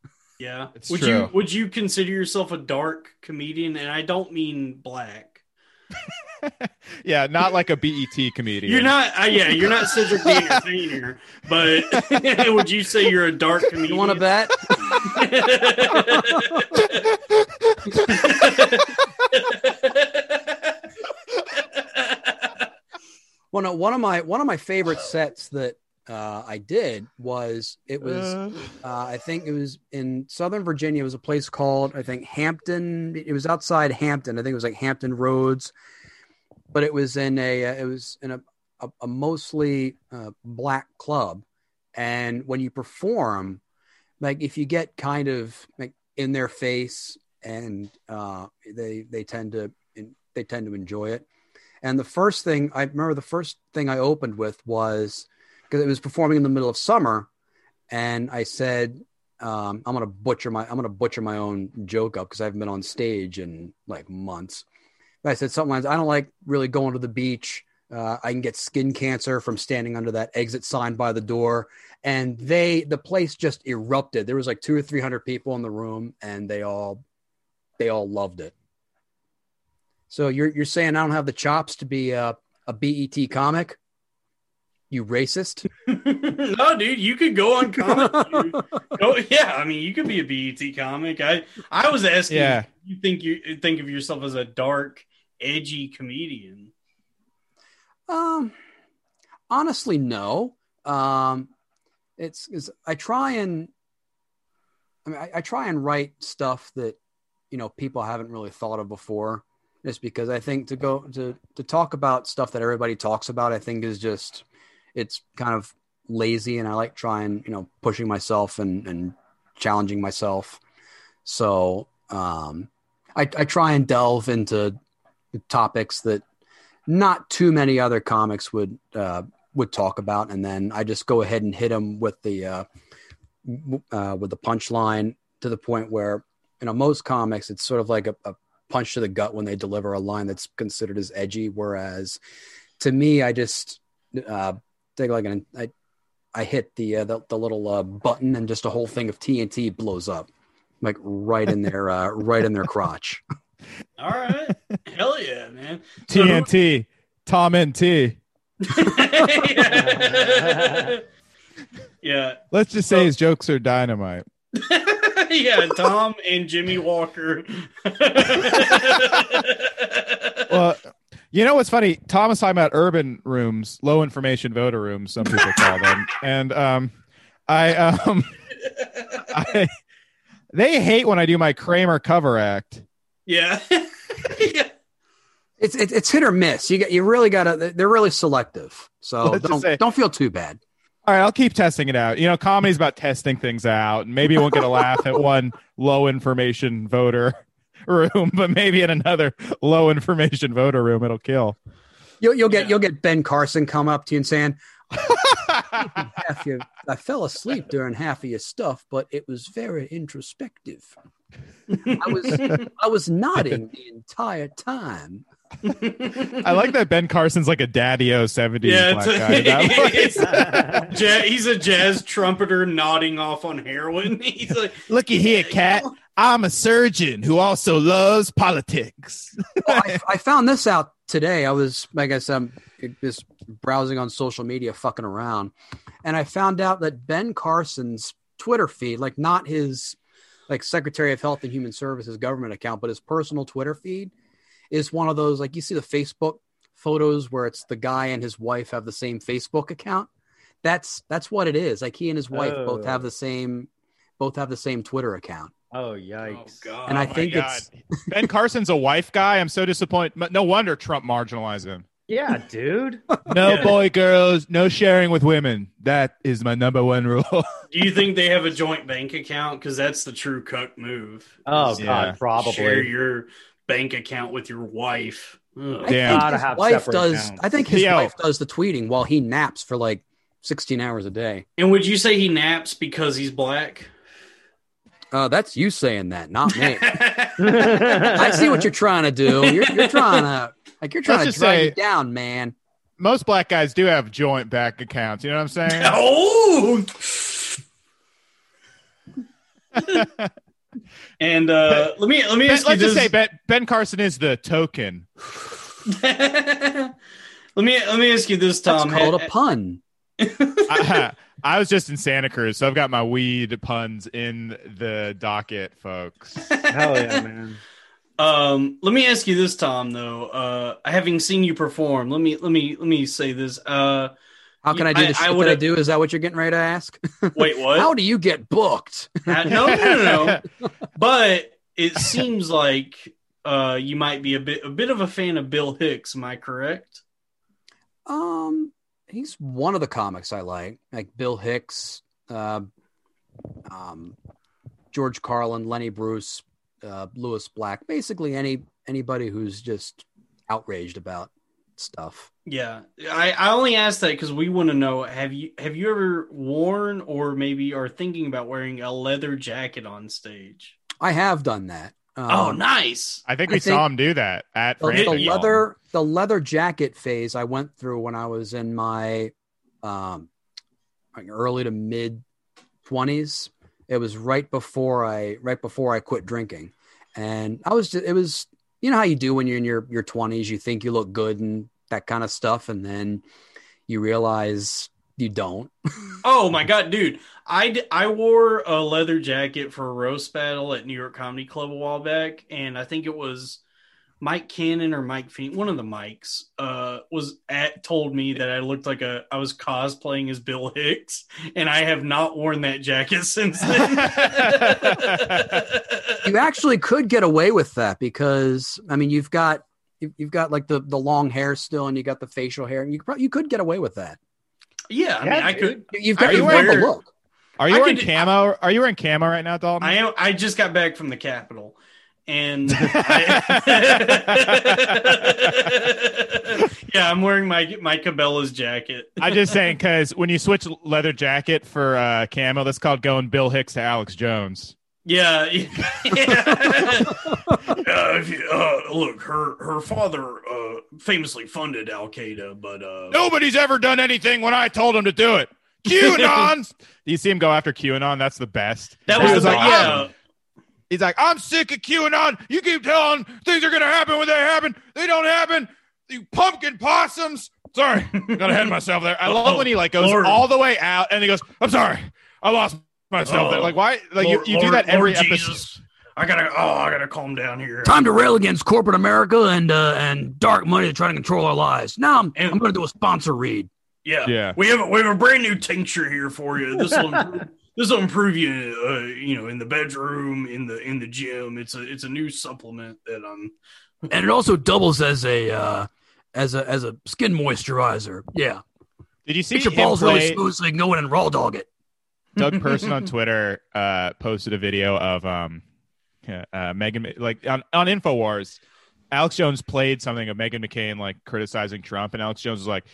S1: Yeah.
S3: It's
S1: would
S3: true.
S1: you would you consider yourself a dark comedian? And I don't mean black.
S3: yeah, not like a BET comedian.
S1: You're not. Uh, yeah, you're not Cedric the Entertainer. But would you say you're a dark comedian?
S4: You want to bet? Well, no, one of my one of my favorite sets that uh, I did was it was
S3: Uh,
S4: uh, I think it was in Southern Virginia. It was a place called I think Hampton. It was outside Hampton. I think it was like Hampton Roads, but it was in a uh, it was in a a, a mostly uh, black club. And when you perform, like if you get kind of like in their face, and uh, they they tend to they tend to enjoy it. And the first thing I remember, the first thing I opened with was because it was performing in the middle of summer, and I said, um, "I'm gonna butcher my I'm gonna butcher my own joke up because I haven't been on stage in like months." But I said something like, "I don't like really going to the beach. Uh, I can get skin cancer from standing under that exit sign by the door." And they the place just erupted. There was like two or three hundred people in the room, and they all they all loved it. So you're you're saying I don't have the chops to be a, a BET comic. You racist.
S1: no, dude, you could go on comic. dude. Go, yeah, I mean, you could be a BET comic. I I was asking,
S3: Yeah.
S1: you think you think of yourself as a dark, edgy comedian?
S4: Um, honestly, no. Um, it's, it's I try and I mean I, I try and write stuff that you know people haven't really thought of before. Just because I think to go to to talk about stuff that everybody talks about, I think is just it's kind of lazy, and I like trying you know pushing myself and and challenging myself. So um, I, I try and delve into topics that not too many other comics would uh, would talk about, and then I just go ahead and hit them with the uh, uh, with the punchline to the point where you know most comics it's sort of like a, a punch to the gut when they deliver a line that's considered as edgy, whereas to me I just uh, take like an I I hit the uh, the, the little uh, button and just a whole thing of TNT blows up like right in their uh, right in their crotch.
S1: All right, hell yeah, man.
S3: TNT, Tom NT.
S1: yeah. yeah.
S3: Let's just say
S1: So-
S3: his jokes are dynamite.
S1: yeah, Tom and Jimmie Walker.
S3: Well, you know what's funny? Tom was talking about urban rooms, low information voter rooms, some people call them, and um, I um, I they hate when I do my Kramer cover act.
S1: Yeah. yeah.
S4: It's it's it's hit or miss. You got you really got to. They're really selective, so
S3: Let's
S4: don't
S3: say-
S4: don't feel too bad.
S3: All right, I'll keep testing it out. You know, comedy's about testing things out, and maybe I won't get a laugh at one low information voter room, but maybe in another low information voter room, it'll kill.
S4: You'll you'll get
S1: Yeah.
S4: you'll get Ben Carson come up to you and saying, half your, "I fell asleep during half of your stuff, but it was very introspective. I was I was nodding the entire time."
S3: I like that Ben Carson's like a daddy o 70s
S1: Yeah,
S3: black
S1: it's-
S3: guy. in that voice.
S1: Ja- he's a jazz trumpeter nodding off on heroin. He's like,
S3: Looky here, cat. I'm a surgeon who also loves politics.
S4: Well, I, I found this out today. I was, like I said, I'm just browsing on social media, fucking around, and I found out that Ben Carson's Twitter feed, like not his like Secretary of Health and Human Services government account, but his personal Twitter feed, is one of those like you see the Facebook photos where it's the guy and his wife have the same Facebook account. That's that's what it is. Like he and his wife both
S2: Oh.
S4: have the oh. same both have the same Twitter account.
S2: Oh
S1: oh
S2: yikes!
S1: god.
S4: And I oh,
S3: my
S4: think
S3: God.
S4: it's
S3: Ben Carson's a wife guy. I'm so disappointed. No wonder Trump marginalized him.
S2: Yeah, dude.
S3: No
S1: Yeah.
S3: boy girls, no sharing with women. That is my number one rule.
S1: Do you think they have a joint bank account? Because that's the true cuck move.
S2: Oh
S1: Is
S3: Yeah.
S2: god,
S1: Share
S2: probably.
S1: your bank account with your wife. Ugh.
S4: I
S3: Damn.
S4: think his
S2: have
S4: wife does.
S2: accounts.
S4: I think his
S3: Yo.
S4: wife does the tweeting while he naps for like 16 hours a day.
S1: And would you say he naps because he's black?
S4: Uh, that's you saying that, not me. I
S1: I
S4: see what you're trying to do. You're, you're trying to like you're trying
S3: Let's
S4: to
S3: just
S4: drag
S3: say-
S4: me down, man.
S3: Most black guys do have joint bank accounts. You know what I'm saying?
S1: Oh. and uh, let me let me
S3: Ben-
S1: ask you
S3: let's just
S1: this.
S3: say ben, ben Carson is the token.
S1: let me let me ask you this,
S4: That's
S1: Tom.
S4: called a pun.
S3: I, I was just in Santa Cruz, so I've got my weed puns in the docket, folks.
S2: Hell yeah, man.
S1: Um, let me ask you this, Tom. Though, uh, having seen you perform, let me let me let me say this. Uh,
S4: How can I do
S1: I- I
S4: shit that I do? Is that what you're getting ready to ask?
S1: wait, what?
S4: How do you get booked?
S1: Uh, no, no, no, no. but it seems like uh, you might be a bit a bit of a fan of Bill Hicks. Am I correct?
S4: Um, he's one of the comics I like, like Bill Hicks, uh, um, George Carlin, Lenny Bruce, uh, Lewis Black. Basically, any anybody who's just outraged about stuff.
S1: Yeah, I, I only asked that because we want to know have you have you ever worn or maybe are thinking about wearing a leather jacket on stage?
S4: I have done that. Um,
S1: oh, nice.
S3: I think
S4: I
S3: we
S4: think-
S3: saw him do that at
S4: the, the leather the leather jacket phase I went through when I was in my um early to mid 20s it was right before I right before I quit drinking and I was just, it was you know how you do when you're in your your 20s you think you look good and that kind of stuff, and then you realize you don't.
S1: Oh my god, dude! I, I wore a leather jacket for a roast battle at New York Comedy Club a while back, and I think it was Mike Cannon or Mike Feen, one of the mics, uh, was at told me that I looked like a I was cosplaying as Bill Hicks, and I have not worn that jacket since then.
S4: you actually could get away with that because I mean you've got you- you've got like the the long hair still, and you got the facial hair, and you could you could get away with that.
S1: yeah, I mean,
S2: Yeah,
S1: I could.
S4: You- You've got
S3: you
S4: you've got the look.
S3: Are you
S1: I
S3: wearing
S1: could-
S3: camo? Are you wearing camo right now, Dalton?
S1: I am. I just got back from the Capitol, and I, yeah, I'm wearing my my Cabela's jacket.
S3: I'm just saying because when you switch leather jacket for uh, camo, that's called going Bill Hicks to Alex Jones.
S1: Yeah, yeah. uh, if you, uh, look, her her father uh, famously funded Al Qaeda, but uh,
S3: Nobody's ever done anything when I told him to do it. QAnon. Do you see him go after QAnon? That's the best.
S1: that was,
S3: was
S1: the
S3: like,
S1: yeah.
S3: He's like, I'm sick of QAnon. You keep telling things are gonna happen when they happen. They don't happen. You pumpkin possums. Sorry, got ahead of myself there. I love when he like goes
S1: Lord.
S3: all the way out and he goes, I'm sorry, I lost myself. there.
S1: Oh.
S3: Like why? Like
S1: Lord-
S3: you, you do that every
S1: Lord
S3: episode.
S1: Jesus. I gotta. Oh, I gotta calm down here.
S4: Time to rail against corporate America and uh, and dark money to try to control our lives. Now I'm,
S1: And-
S4: I'm going to do a sponsor read.
S1: Yeah,
S3: Yeah.
S1: We have a, we have a brand new tincture here for you. This will improve, this will improve you. Uh, you know, in the bedroom, in the in the gym. It's a it's a new supplement that I'm.
S4: and it also doubles as a uh, as a as a skin moisturizer. Yeah,
S3: Did you see
S4: get your
S3: him
S4: balls really
S3: play-
S4: smooth so you can go in and raw dog it.
S3: Doug Person on Twitter uh, posted a video of um, uh, Meghan like on on Infowars. Alex Jones played something of Meghan McCain like criticizing Trump, and Alex Jones was like,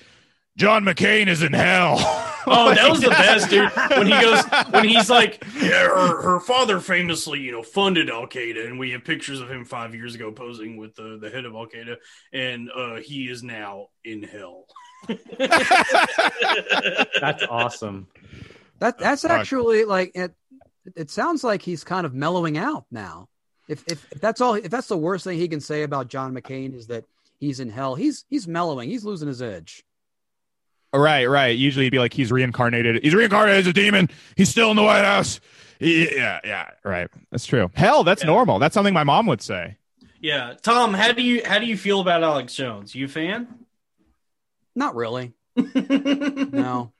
S3: "John McCain is in hell."
S1: Oh, that was the best, dude. When he goes, when he's like, yeah, her, her father famously, you know, funded Al Qaeda, and we have pictures of him five years ago posing with the, the head of Al Qaeda, and uh, he is now in hell.
S2: That's awesome.
S4: That that's actually like it. It sounds like he's kind of mellowing out now. If, if if that's all, if that's the worst thing he can say about John McCain is that he's in hell, he's he's mellowing. He's losing his edge.
S3: Right, right. Usually, it'd be like he's reincarnated. He's reincarnated as a demon. He's still in the White House. Yeah, yeah, right. That's true. Hell, that's
S1: Yeah.
S3: normal. That's something my mom would say.
S1: Yeah, Tom, how do you how do you feel about Alex Jones? You a fan?
S4: Not really. No.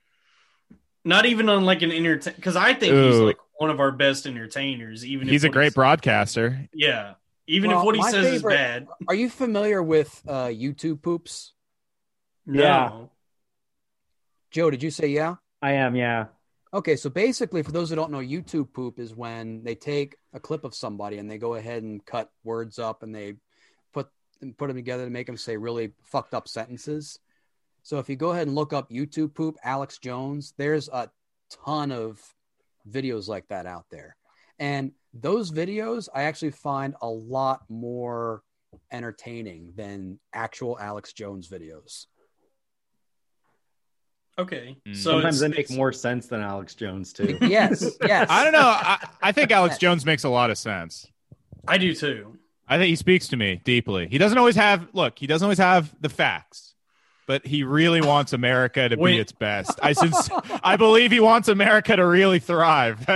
S1: Not even on like an entertain because I think he's like one of our best entertainers. Even
S3: He's
S1: if
S3: a great
S1: he's-
S3: broadcaster.
S1: Yeah, even
S4: Well,
S1: if what he
S4: my
S1: says
S4: favorite-
S1: is bad.
S4: Are you familiar with uh, YouTube poops?
S2: Yeah.
S4: Joe, did you say yeah?
S2: I am, yeah.
S4: Okay, so basically, for those who don't know, YouTube poop is when they take a clip of somebody and they go ahead and cut words up and they put and put them together to make them say really fucked up sentences. So if you go ahead and look up YouTube poop, Alex Jones, there's a ton of videos like that out there, and those videos I actually find a lot more entertaining than actual Alex Jones videos.
S1: Okay,
S3: Mm.
S1: so
S2: Sometimes
S1: it's-
S2: they make more sense than Alex Jones too.
S4: Yes, yes.
S3: I don't know. I, I think Alex Jones makes a lot of sense.
S1: I do too.
S3: I think he speaks to me deeply. He doesn't always have look, he doesn't always have the facts, but he really wants America to
S1: Wait.
S3: be its best. I since I believe he wants America to really thrive.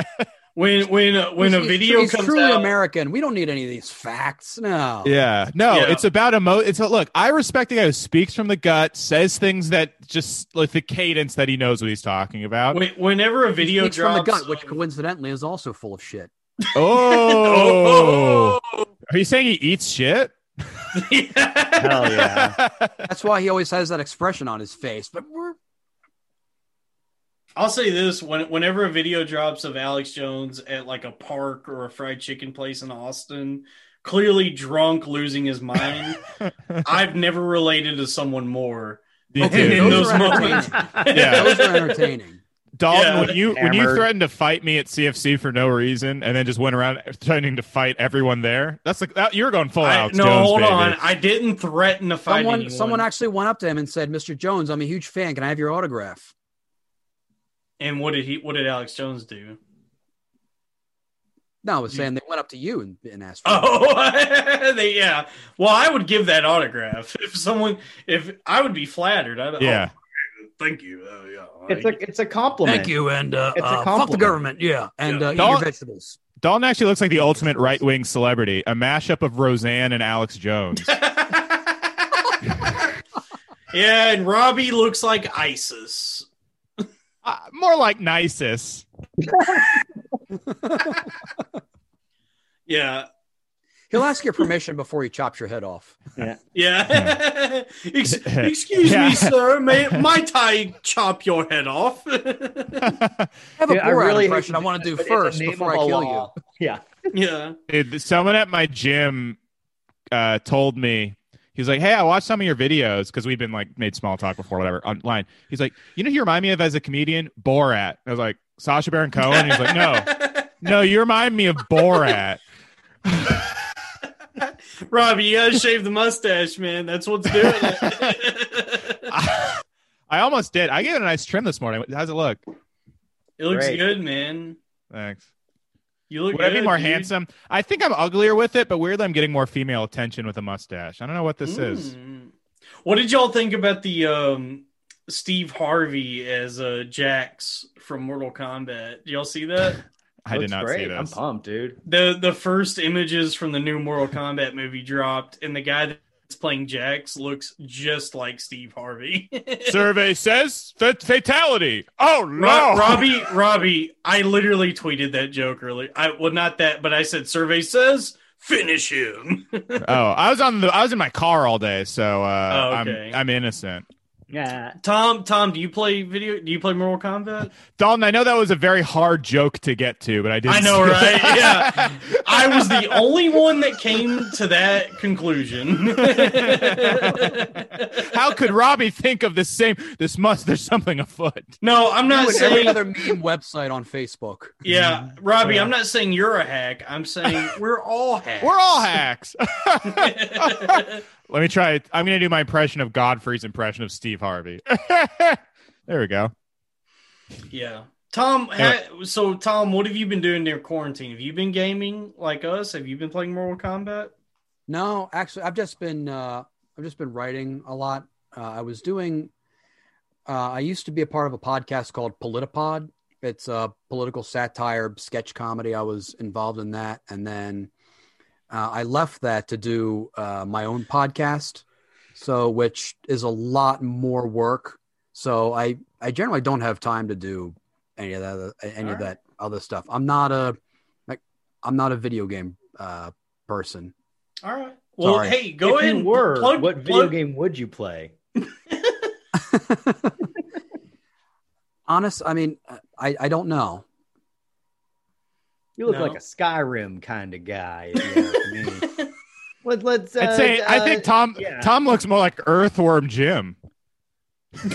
S1: When when uh, when a
S4: He's-
S1: video
S4: he's
S1: comes
S4: truly
S1: out,
S4: American. We don't need any of these facts. No.
S3: yeah. No,
S1: Yeah.
S3: it's about emo it's a, look, I respect the guy who speaks from the gut, says things that just like the cadence that he knows what he's talking about.
S1: when- whenever a video
S4: speaks
S1: drops
S4: from the gut, which coincidentally is also full of shit.
S3: Oh.
S1: oh,
S3: Are you saying he eats shit?
S2: Hell yeah.
S4: That's why he always has that expression on his face. But we're
S1: I'll say this: when whenever a video drops of Alex Jones at like a park or a fried chicken place in Austin, clearly drunk, losing his mind, I've never related to someone more.
S3: Me
S1: Okay,
S3: too.
S1: in
S4: those
S1: those
S4: are
S1: moments.
S3: Yeah.
S4: those are entertaining.
S3: Dalton,
S1: Yeah.
S3: when you when you threatened to fight me at CFC for no reason, and then just went around threatening to fight everyone there, that's like that, you're going full
S1: I,
S3: out.
S1: no,
S3: Jones,
S1: hold
S3: baby.
S1: on. I didn't threaten to fight
S4: Someone,
S1: anyone.
S4: someone actually went up to him and said, "Mr. Jones, I'm a huge fan. Can I have your autograph?"
S1: And what did he? What did Alex Jones do?
S4: No, I was saying they went up to you and, and asked. For it.
S1: Oh, they, yeah. Well, I would give that autograph if someone. If I would be flattered. I,
S3: Yeah.
S1: Oh, thank you. Oh, yeah.
S2: It's a it's a compliment.
S4: Thank you, and uh,
S2: It's a
S4: uh, fuck the government. Yeah, and
S1: Yeah.
S4: uh, eat your vegetables.
S3: Dalton actually looks like the ultimate right wing celebrity, a mashup of Roseanne and Alex Jones.
S1: yeah, and Robbie looks like ISIS.
S3: Uh, more like Nisus.
S1: Yeah.
S4: He'll ask your permission before he chops your head off.
S1: Yeah. Ex- excuse
S3: Yeah.
S1: me, sir. May, might I chop your head off?
S4: I have a
S2: Yeah, I really
S4: impression I want to do
S2: but it's a
S4: first before I kill
S2: law. Yeah.
S1: yeah.
S3: Dude, someone at my gym uh, told me he's like, "Hey, I watched some of your videos because we've been like made small talk before, whatever, online." He's like, "You know, who you remind me of as a comedian, Borat." I was like, "Sacha Baron Cohen." He's like, "No, no, you remind me of Borat."
S1: Rob, you gotta shave the mustache, man. That's what's doing it.
S3: I almost did. I gave it a nice trim this morning. How's it look?
S1: it looks
S2: Great.
S1: good, man.
S3: Thanks.
S1: You look
S3: Would I be more
S1: dude.
S3: handsome? I think I'm uglier with it, but weirdly, I'm getting more female attention with a mustache. I don't know what this is.
S1: Mm. What did y'all think about the um, Steve Harvey as uh, Jax from Mortal Kombat? Did y'all see that?
S3: I did not
S2: great.
S3: see
S2: I'm pumped, dude.
S1: the The first images from the new Mortal Kombat movie dropped, and the guy that's playing Jax looks just like Steve Harvey.
S3: Survey says fa- fatality. Oh no,
S1: Ro- Robbie, Robbie, I literally tweeted that joke earlier. I well, not that, but I said survey says finish him.
S3: oh, I was on the. I was in my car all day, so uh,
S1: Oh, okay.
S3: I'm I'm innocent.
S2: Yeah.
S1: Tom, Tom, do you play video? Do you play Mortal Kombat?
S3: Dalton, I know that was a very hard joke to get to, but I didn't.
S1: I know, right? Yeah. I was the only one that came to that conclusion.
S3: How could Robbie think of the same? This must. There's something afoot.
S1: no, I'm not
S4: You every
S1: saying.
S4: other meme website on Facebook.
S1: Yeah, Robbie,
S2: Yeah.
S1: I'm not saying you're a hack. I'm saying we're all hacks.
S3: We're all hacks. Let me try. it. I'm going to do my impression of Godfrey's impression of Steve Harvey. there we go.
S1: yeah. Tom, ha- so Tom, what have you been doing during quarantine? Have you been gaming like us? Have you been playing Mortal Kombat?
S4: No, actually, I've just been uh, I've just been writing a lot. Uh, I was doing. Uh, I used to be a part of a podcast called Politipod. It's a political satire sketch comedy. I was involved in that, and then uh, I left that to do uh, my own podcast. So, which is a lot more work. So, I I generally don't have time to do any of that any of
S1: All right.
S4: that other stuff. I'm not a like I'm not a video game uh, person.
S1: All right. Well,
S4: Sorry.
S1: hey, go
S2: if
S1: ahead and
S2: were,
S1: plug,
S2: what video
S1: plug-
S2: game would you play?
S4: Honest, I mean, I, I don't know.
S2: You look
S1: No.
S2: like a Skyrim kind of guy. If you ask me. Let, let's. Uh,
S3: I'd say. I think
S2: uh,
S3: Tom.
S2: yeah.
S3: Tom looks more like Earthworm Jim.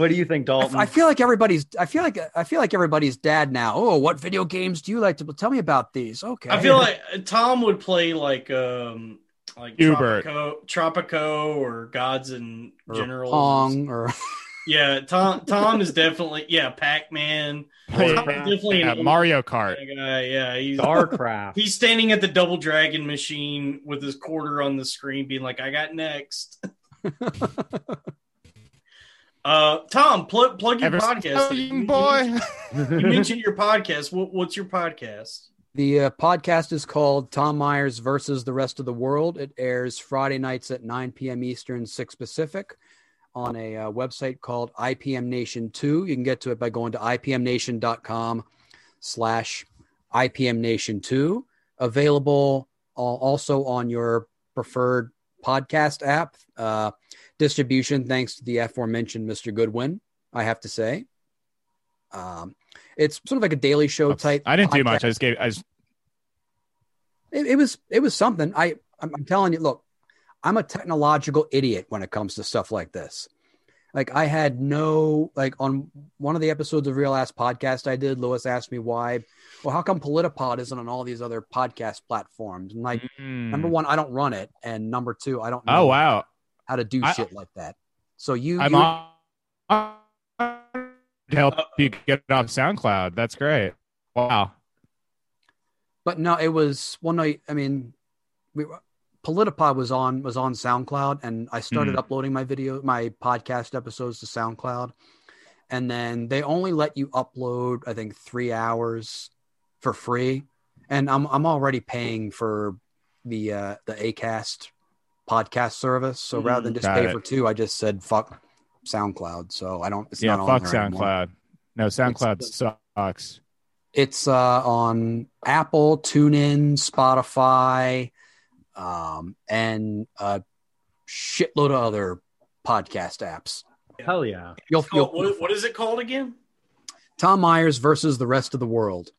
S2: What do you think,
S4: I,
S2: Dalton?
S4: I feel like everybody's. I feel like I feel like everybody's dad now. Oh, what video games do you like to tell me about these? Okay,
S1: I feel like uh, Tom would play like um like
S3: Hubert.
S1: Tropico, Tropico or Gods and
S4: or Pong or
S1: Yeah, Tom Tom is definitely yeah, Pac Man. definitely
S3: Yeah,
S1: an
S3: Mario Kart.
S1: guy. Yeah, he's
S2: Starcraft.
S1: he's standing at the double dragon machine with his quarter on the screen, being like, "I got next." uh, Tom, plug plug your
S3: Ever
S1: podcast.
S3: young boy.
S1: You mentioned your podcast. What, what's your podcast?
S4: the uh, podcast is called Tom Myers versus the rest of the world. It airs Friday nights at 9 p.m. Eastern, 6 Pacific, on a uh, website called IPM Nation Two. You can get to it by going to ipmnation.com/slash IPM Nation Two. Available also on your preferred podcast app. Uh, distribution thanks to the aforementioned Mr. Goodwin. I have to say. Um, it's sort of like a daily show type.
S3: I didn't do much. I just gave. I just,
S4: It, it was it was something. I I'm, I'm telling you, look, I'm a technological idiot when it comes to stuff like this. Like I had no like on one of the episodes of Real Ass Podcast I did. Louis asked me why. Well, how come Politipod isn't on all these other podcast platforms? And like,
S3: Mm.
S4: number one, I don't run it, and number two, I don't know
S3: Oh wow.
S4: how to do
S3: I-
S4: shit like that. So you,
S3: I'm
S4: you
S3: on to help you get it off SoundCloud. That's great. Wow.
S4: But no, it was well. No, I mean, we, Politipod was on was on SoundCloud, and I started
S3: Mhm.
S4: uploading my video, my podcast episodes to SoundCloud, and then they only let you upload, I think, three hours for free, and I'm I'm already paying for the uh, the Acast podcast service, so rather than just
S3: Got
S4: pay
S3: it.
S4: for two, I just said fuck SoundCloud, so I don't. It's
S3: yeah,
S4: not on
S3: fuck
S4: anymore.
S3: SoundCloud. No, SoundCloud
S4: It's-
S3: sucks.
S4: It's uh, on Apple, TuneIn, Spotify, um, and a shitload of other podcast apps.
S2: Hell yeah.
S4: You'll,
S1: Oh,
S4: you'll
S1: what, what is it called again?
S4: Tom Myers versus the rest of the world,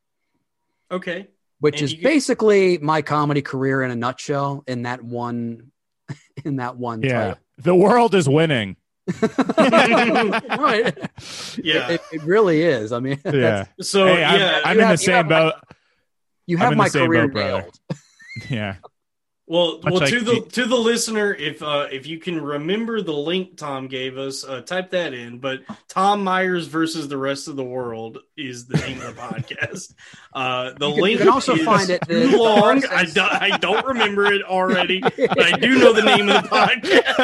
S1: Okay.
S4: which
S1: And
S4: is
S1: you get-
S4: basically my comedy career in a nutshell. In that one, in that one
S3: Yeah. The world is winning.
S4: right?
S1: Yeah.
S4: It, it really is. I mean,
S3: Yeah.
S1: So
S3: hey, I'm,
S1: yeah,
S3: I'm in
S4: have-
S3: the
S4: you
S3: same
S4: have my-
S3: boat.
S4: you have my career
S3: boat, brother.
S4: nailed.
S3: Yeah.
S1: Well,
S3: Much
S1: well,
S3: like
S1: to the
S3: the-
S1: to the listener, if uh, if you can remember the link Tom gave us, uh, type that in. But Tom Myers versus the rest of the world is the name of the podcast. Uh, the
S4: You can- you
S1: link
S4: can also
S1: is
S4: find it-
S1: too
S4: the- the
S1: long. I, do, I don't remember it already, but I do know the name of the podcast.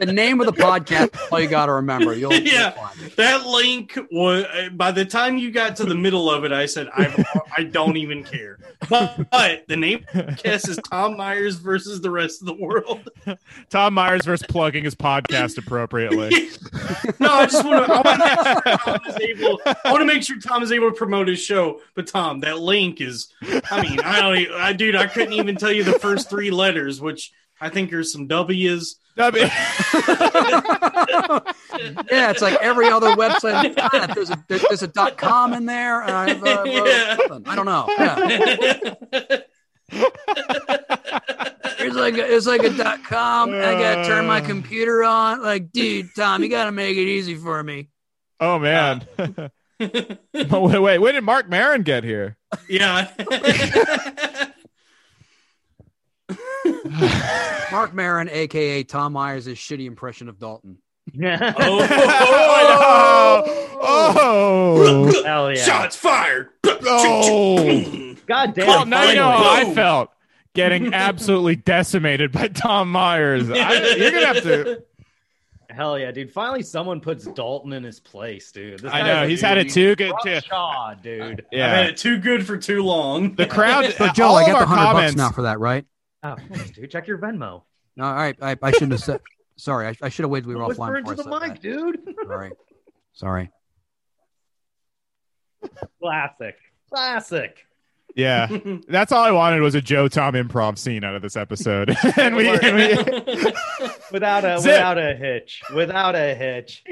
S4: The name of the podcast, is all you got to remember. You'll, you'll
S1: Yeah.
S4: find it.
S1: That link was by the time you got to the middle of it, I said I I don't even care. But, but the name guess is Tom Myers versus the rest of the world.
S3: Tom Myers versus plugging his podcast appropriately.
S1: no, I just want to. I want to make sure Tom is able. I want to make sure Tom is able to promote his show. But Tom, that link is. I mean, I don't. I dude, I couldn't even tell you the first three letters, which I think are some W's.
S3: W.
S4: yeah, it's like every other website. There's a there's a dot com in there. And I've, uh,
S1: Yeah.
S4: I don't know. Yeah. It's like a, it's like a dot com. I gotta turn my uh. computer on. Like, dude, Tom, you gotta make it easy for me.
S3: oh man. Oh, wait, wait, when did Marc Maron get here?
S1: yeah.
S4: Marc Maron, aka Tom Myers' shitty impression of Dalton.
S2: Yeah.
S1: oh,
S3: Oh.
S2: Hell yeah.
S1: Shots fired.
S3: Oh.
S2: God damn.
S3: Well, now you know how I felt getting absolutely decimated by Tom Myers. I, you're gonna have to.
S2: Hell yeah, dude. Finally, someone puts Dalton in his place, dude. This
S3: I know
S2: a
S3: he's had it too good too.
S2: Shaw, dude.
S1: I've had it too good for too long.
S3: the crowd.
S4: So, Joe,
S3: all
S4: I got the hundred bucks now for that, right?
S2: Oh, dude. Check your Venmo.
S4: No, all right. I, I shouldn't have said. Sorry, I, I should have waited. We were
S2: Whisper
S4: offline.
S2: into the mic,
S4: said
S2: dude.
S4: Sorry, sorry.
S2: Classic. Classic.
S3: Yeah, that's all I wanted was a Joe Tom improv scene out of this episode, and we, and we
S2: Without a
S3: Zip.
S2: without a hitch. Without a hitch.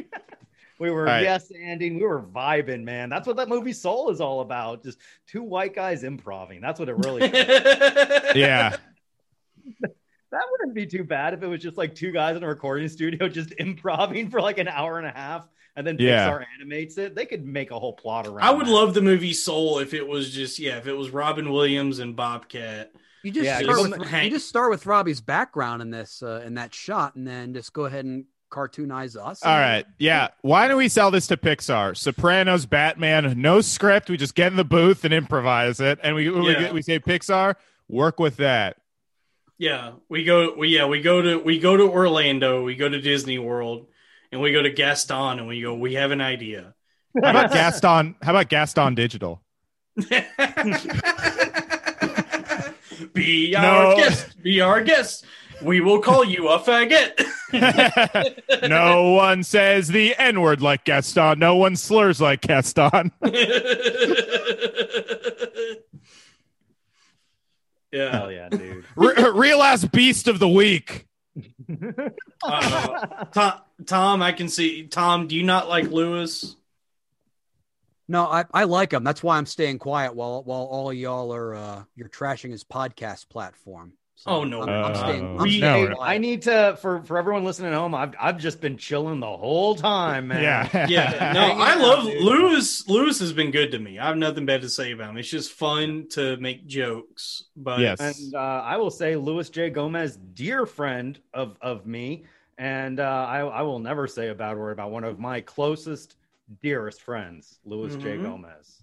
S2: we were
S3: All right.
S2: yes anding. We were vibing, man. That's what that movie Soul is all about. Just two white guys improving. That's what it really
S3: yeah,
S2: That wouldn't be too bad if it was just like two guys in a recording studio just improvising for like an hour and a half and then
S3: Yeah.
S2: Pixar animates it. They could make a whole plot around
S1: I would
S2: that.
S1: love the movie Soul if it was just yeah, if it was Robin Williams and Bobcat.
S4: You just
S2: Yeah,
S4: start with you just start with Robbie's background in this uh, in that shot, and then just go ahead and cartoonize us.
S3: all right, yeah. Why don't we sell this to Pixar? Sopranos, Batman, no script. We just get in the booth and improvise it, and we we,
S1: Yeah.
S3: we say Pixar, work with that.
S1: Yeah, we go. We yeah, we go to we go to Orlando. We go to Disney World, and we go to Gaston, and we go. We have an idea.
S3: How about Gaston? How about Gaston Digital?
S1: be
S3: No.
S1: our guest. Be our guest. We will call you a faggot.
S3: no one says the N word like Gaston. No one slurs like Gaston.
S1: yeah.
S2: Hell yeah, dude.
S3: R- real ass beast of the week.
S1: Uh, Tom, Tom, I can see. Tom, do you not like Louis?
S4: No, I, I like him. That's why I'm staying quiet while while all y'all are uh, you're trashing his podcast platform. So
S1: Oh, no.
S4: I'm, I'm
S3: Uh,
S4: staying. I'm staying
S3: no.
S4: quiet.
S2: I need to for for everyone listening at home. I've I've just been chilling the whole time, man.
S3: Yeah.
S1: Yeah. No, I love. Louis. Louis has been good to me. I have nothing bad to say about him. It's just fun to make jokes. But
S3: Yes.
S2: And uh, I will say, Louis J. Gomez, dear friend of of me, and uh, I I will never say a bad word about one of my closest, dearest friends, Louis J.
S1: Mhm.
S2: Gomez.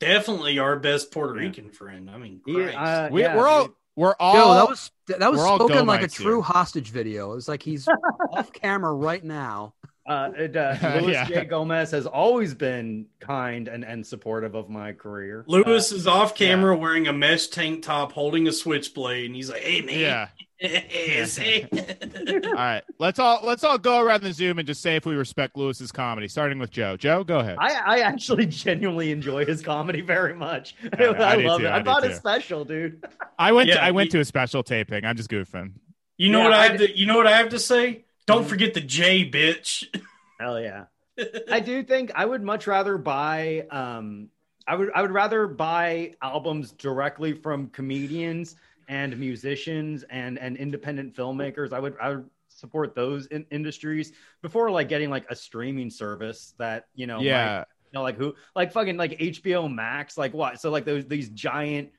S1: Definitely our best Puerto
S2: Yeah.
S1: Rican friend. I mean,
S2: He-
S1: Christ.
S2: uh,
S3: We,
S2: yeah,
S3: we're all
S2: dude.
S3: We're all
S4: Yo, that was that was spoken like a
S3: Gomites
S4: true
S3: here.
S4: hostage video. It's like he's off camera right now.
S2: Uh, it, uh, Louis
S3: Yeah.
S2: J. Gomez has always been kind and, and supportive of my career.
S1: Louis is off camera wearing a mesh tank top, holding a switchblade, and he's like, "Hey man,
S3: yeah.
S1: Say."
S3: All right, let's all let's all go around the Zoom and just say if we respect Louis's comedy, starting with Joe. Joe, go ahead.
S2: I, I actually genuinely enjoy his comedy very much.
S3: I- I
S2: I, love
S3: too,
S2: it.
S3: I
S2: I
S3: do
S2: thought
S3: too.
S2: it's special, dude.
S3: I went to I went
S1: he-
S3: to a special taping. I'm just goofing.
S1: You know
S2: Yeah,
S1: what I
S2: I
S1: have to. You know what I have to say. Don't
S2: Mhm.
S1: forget the J, bitch.
S2: Hell yeah. I do think I would much rather buy um I would I would rather buy albums directly from comedians and musicians and and independent filmmakers. I would I would support those in- industries before like getting like a streaming service that, you know, might-
S3: yeah,
S2: you know, like who like fucking like HBO Max, like what? So like those these giant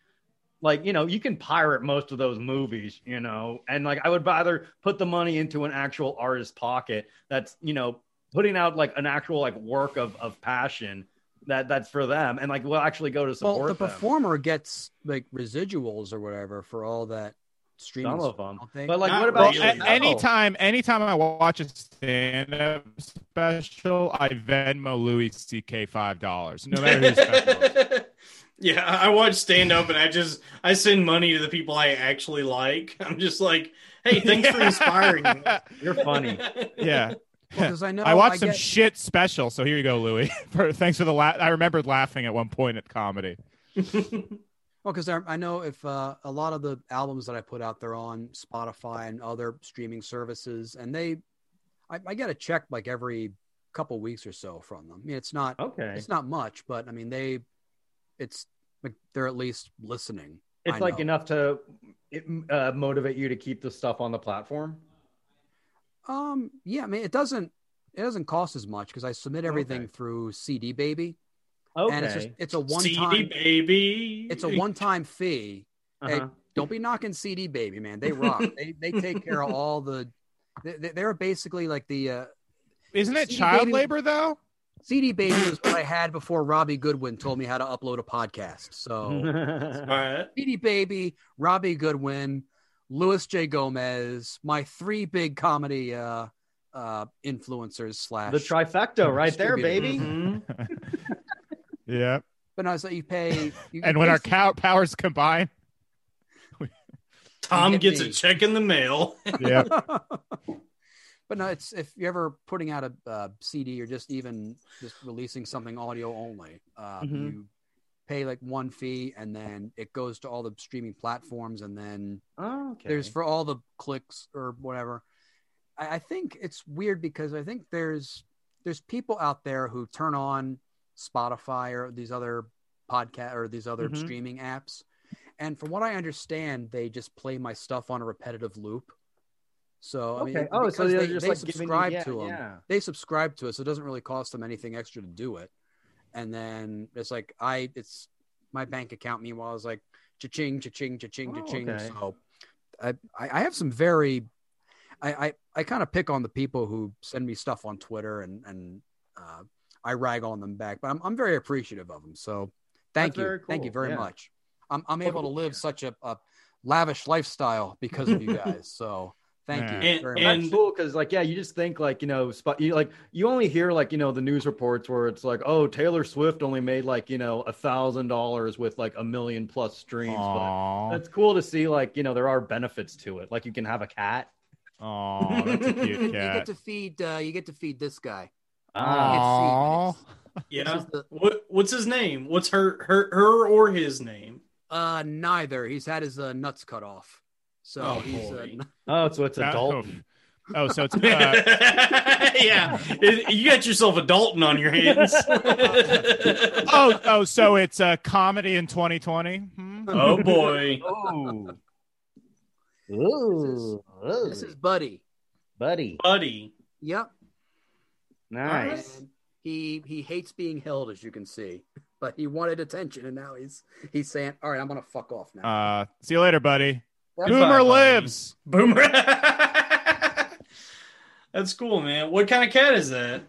S2: like you know you can pirate most of those movies you know and like i would rather put the money into an actual artist's pocket that's you know putting out like an actual like work of of passion that that's for them and like we'll actually go to support
S4: Well, the
S2: them.
S4: performer gets like residuals or whatever for all that streaming.
S2: some of
S4: stuff,
S2: them
S4: don't
S2: but like
S1: Not
S2: what about
S1: really.
S3: a- anytime anytime I watch a stand-up special, I Venmo Louis C.K. five dollars, no matter who's special.
S1: yeah, I I watch stand up, and I just I send money to the people I actually like. I'm just like, hey, thanks for inspiring me.
S2: you're funny
S3: yeah.
S4: Because I know
S3: I watched some
S4: get-
S3: shit special, so here you go, Louis. For, thanks for the la- I remembered laughing at one point at comedy.
S4: Well, because I know if uh, a lot of the albums that I put out there on Spotify and other streaming services, and they, I, I get a check like every couple weeks or so from them. I mean, it's not
S2: okay
S4: it's not much, but I mean they, it's like they're at least listening.
S2: it's
S4: I
S2: like
S4: know.
S2: enough to uh, motivate you to keep the stuff on the platform
S4: Um, yeah, I mean it doesn't it doesn't cost as much because I submit everything
S2: Okay.
S4: through CD Baby,
S2: okay
S4: and it's just it's a one
S1: CD
S4: time
S1: baby.
S4: it's a one time fee.
S2: Uh-huh.
S4: don't be knocking CD Baby, man. They rock. they they take care of all the. They, they- they're basically like the uh,
S3: Isn't it
S4: See,
S3: child
S4: baby-
S3: labor though?
S4: CD Baby was what I had before Robbie Goodwin told me how to upload a podcast. So
S1: All right.
S4: CD Baby, Robbie Goodwin, Louis J Gomez, my three big comedy uh, uh, influencers slash.
S2: the trifecta right there
S4: Distributor.
S2: baby
S1: Mhm.
S3: Yeah.
S4: but no, so you pay. You,
S3: And when our cow- powers combine,
S1: Tom
S4: get
S1: gets
S4: me.
S1: a check in the mail.
S3: yeah.
S4: but no, it's if you're ever putting out a uh, CD or just even just releasing something audio only, uh,
S2: Mhm.
S4: you pay like one fee and then it goes to all the streaming platforms and then
S2: oh, okay
S4: there's for all the clicks or whatever. I, I think it's weird because I think there's there's people out there who turn on Spotify or these other podcast or these other
S2: Mhm.
S4: streaming apps, and from what I understand, they just play my stuff on a repetitive loop. So I mean,
S2: oh so
S4: they,
S2: just
S4: they
S2: like giving
S4: subscribe
S2: yeah,
S4: to them
S2: yeah.
S4: they subscribe to it, so it doesn't really cost them anything extra to do it. And then it's like I, it's my bank account. Meanwhile, is like cha-ching, cha-ching, cha-ching,
S2: Oh,
S4: cha-ching.
S2: okay.
S4: So I, I have some very, I, I, I kind of pick on the people who send me stuff on Twitter and and uh, I rag on them back, but I'm I'm very appreciative of them. So thank
S2: That's
S4: you,
S2: very
S4: thank you very
S2: yeah.
S4: much. I'm I'm able to live such a, a lavish lifestyle because of you guys. So thank
S3: Yeah.
S4: you
S1: And-
S4: very
S1: and-
S4: much.
S2: That's cool because, like, yeah, you just think like you know, spot you like you only hear like you know the news reports where it's like, oh, Taylor Swift only made like you know a thousand dollars with like a million plus streams. But
S3: Aw.
S2: that's cool to see. Like you know, there are benefits to it. Like you can have a cat.
S3: Aw, that's a cute
S4: you get to feed uh, you get to feed this guy.
S3: Aw.
S1: Yeah.
S4: The-
S1: What what's his name? What's her her her or his name?
S4: Uh, neither. He's had his uh, nuts cut off, so
S1: Oh,
S4: he's uh,
S1: boy.
S2: oh, so it's
S3: That-
S2: adult.
S3: Oh, so it's uh,
S1: yeah, It- you got yourself a Dalton on your hands.
S3: oh oh so it's a comedy in 2020. Hmm?
S1: oh boy.
S2: Oh,
S4: Ooh. this is Buddy.
S2: buddy.
S1: buddy.
S4: Yep.
S2: Nice.
S4: And he he hates being held, as you can see, but he wanted attention, and now he's he's saying, "All right, I'm gonna fuck off now."
S3: Uh, see you later, buddy.
S4: Yep.
S3: Boomer lives.
S1: Boomer. That's cool, man. What kind of cat is that?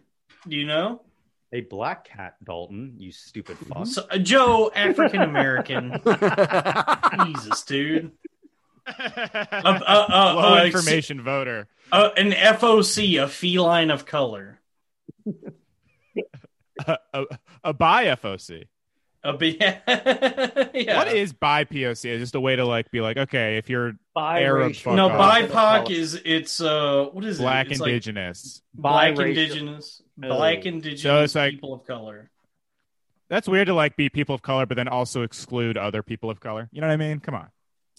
S1: Do you know?
S2: A black cat, Dalton. You stupid fuck.
S1: So, uh, Joe, African American. Jesus, dude.
S3: uh,
S1: uh,
S3: Low
S1: uh,
S3: information voter.
S1: Uh, an FOC, a feline of color.
S3: A, a, a bi FOC.
S1: A B- yeah.
S3: What is bi POC? It's just a way to like be like, okay, if you're Arab fuck
S1: no
S3: off.
S1: BIPOC is it's uh what is
S3: black
S1: it? It's like
S3: indigenous.
S1: black
S2: Biracial.
S1: indigenous,
S2: Oh.
S1: black indigenous
S3: So it's like-
S1: people of color.
S3: That's weird to like be people of color, but then also exclude other people of color. You know what I mean? Come on.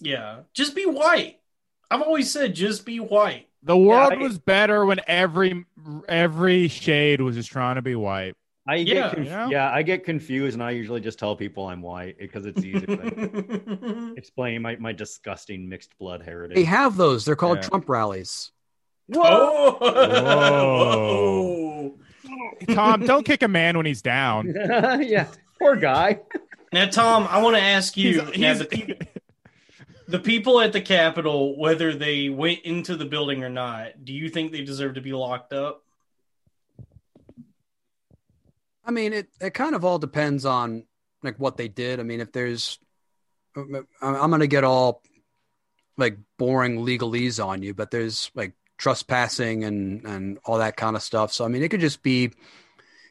S1: Yeah, just be white. I've always said just be white.
S3: The world
S2: I-
S3: was better when every every shade was just trying to be white.
S2: I
S1: Yeah,
S2: get conf-
S3: you know?
S2: yeah, I get confused, and I usually just tell people I'm white because it's easy to explain my, my disgusting mixed blood heritage.
S4: They have those. They're called
S3: Yeah.
S4: Trump rallies.
S1: Whoa!
S3: Whoa. Tom, don't kick a man when he's down.
S2: yeah, poor guy.
S1: Now, Tom, I want to ask you:
S3: He's- he's-
S1: the, pe- the people at the Capitol, whether they went into the building or not, do you think they deserve to be locked up?
S4: I mean, it, it kind of all depends on like what they did. I mean, if there's, I'm gonna get all like boring legalese on you, but there's like trespassing and and all that kind of stuff. So I mean, it could just be,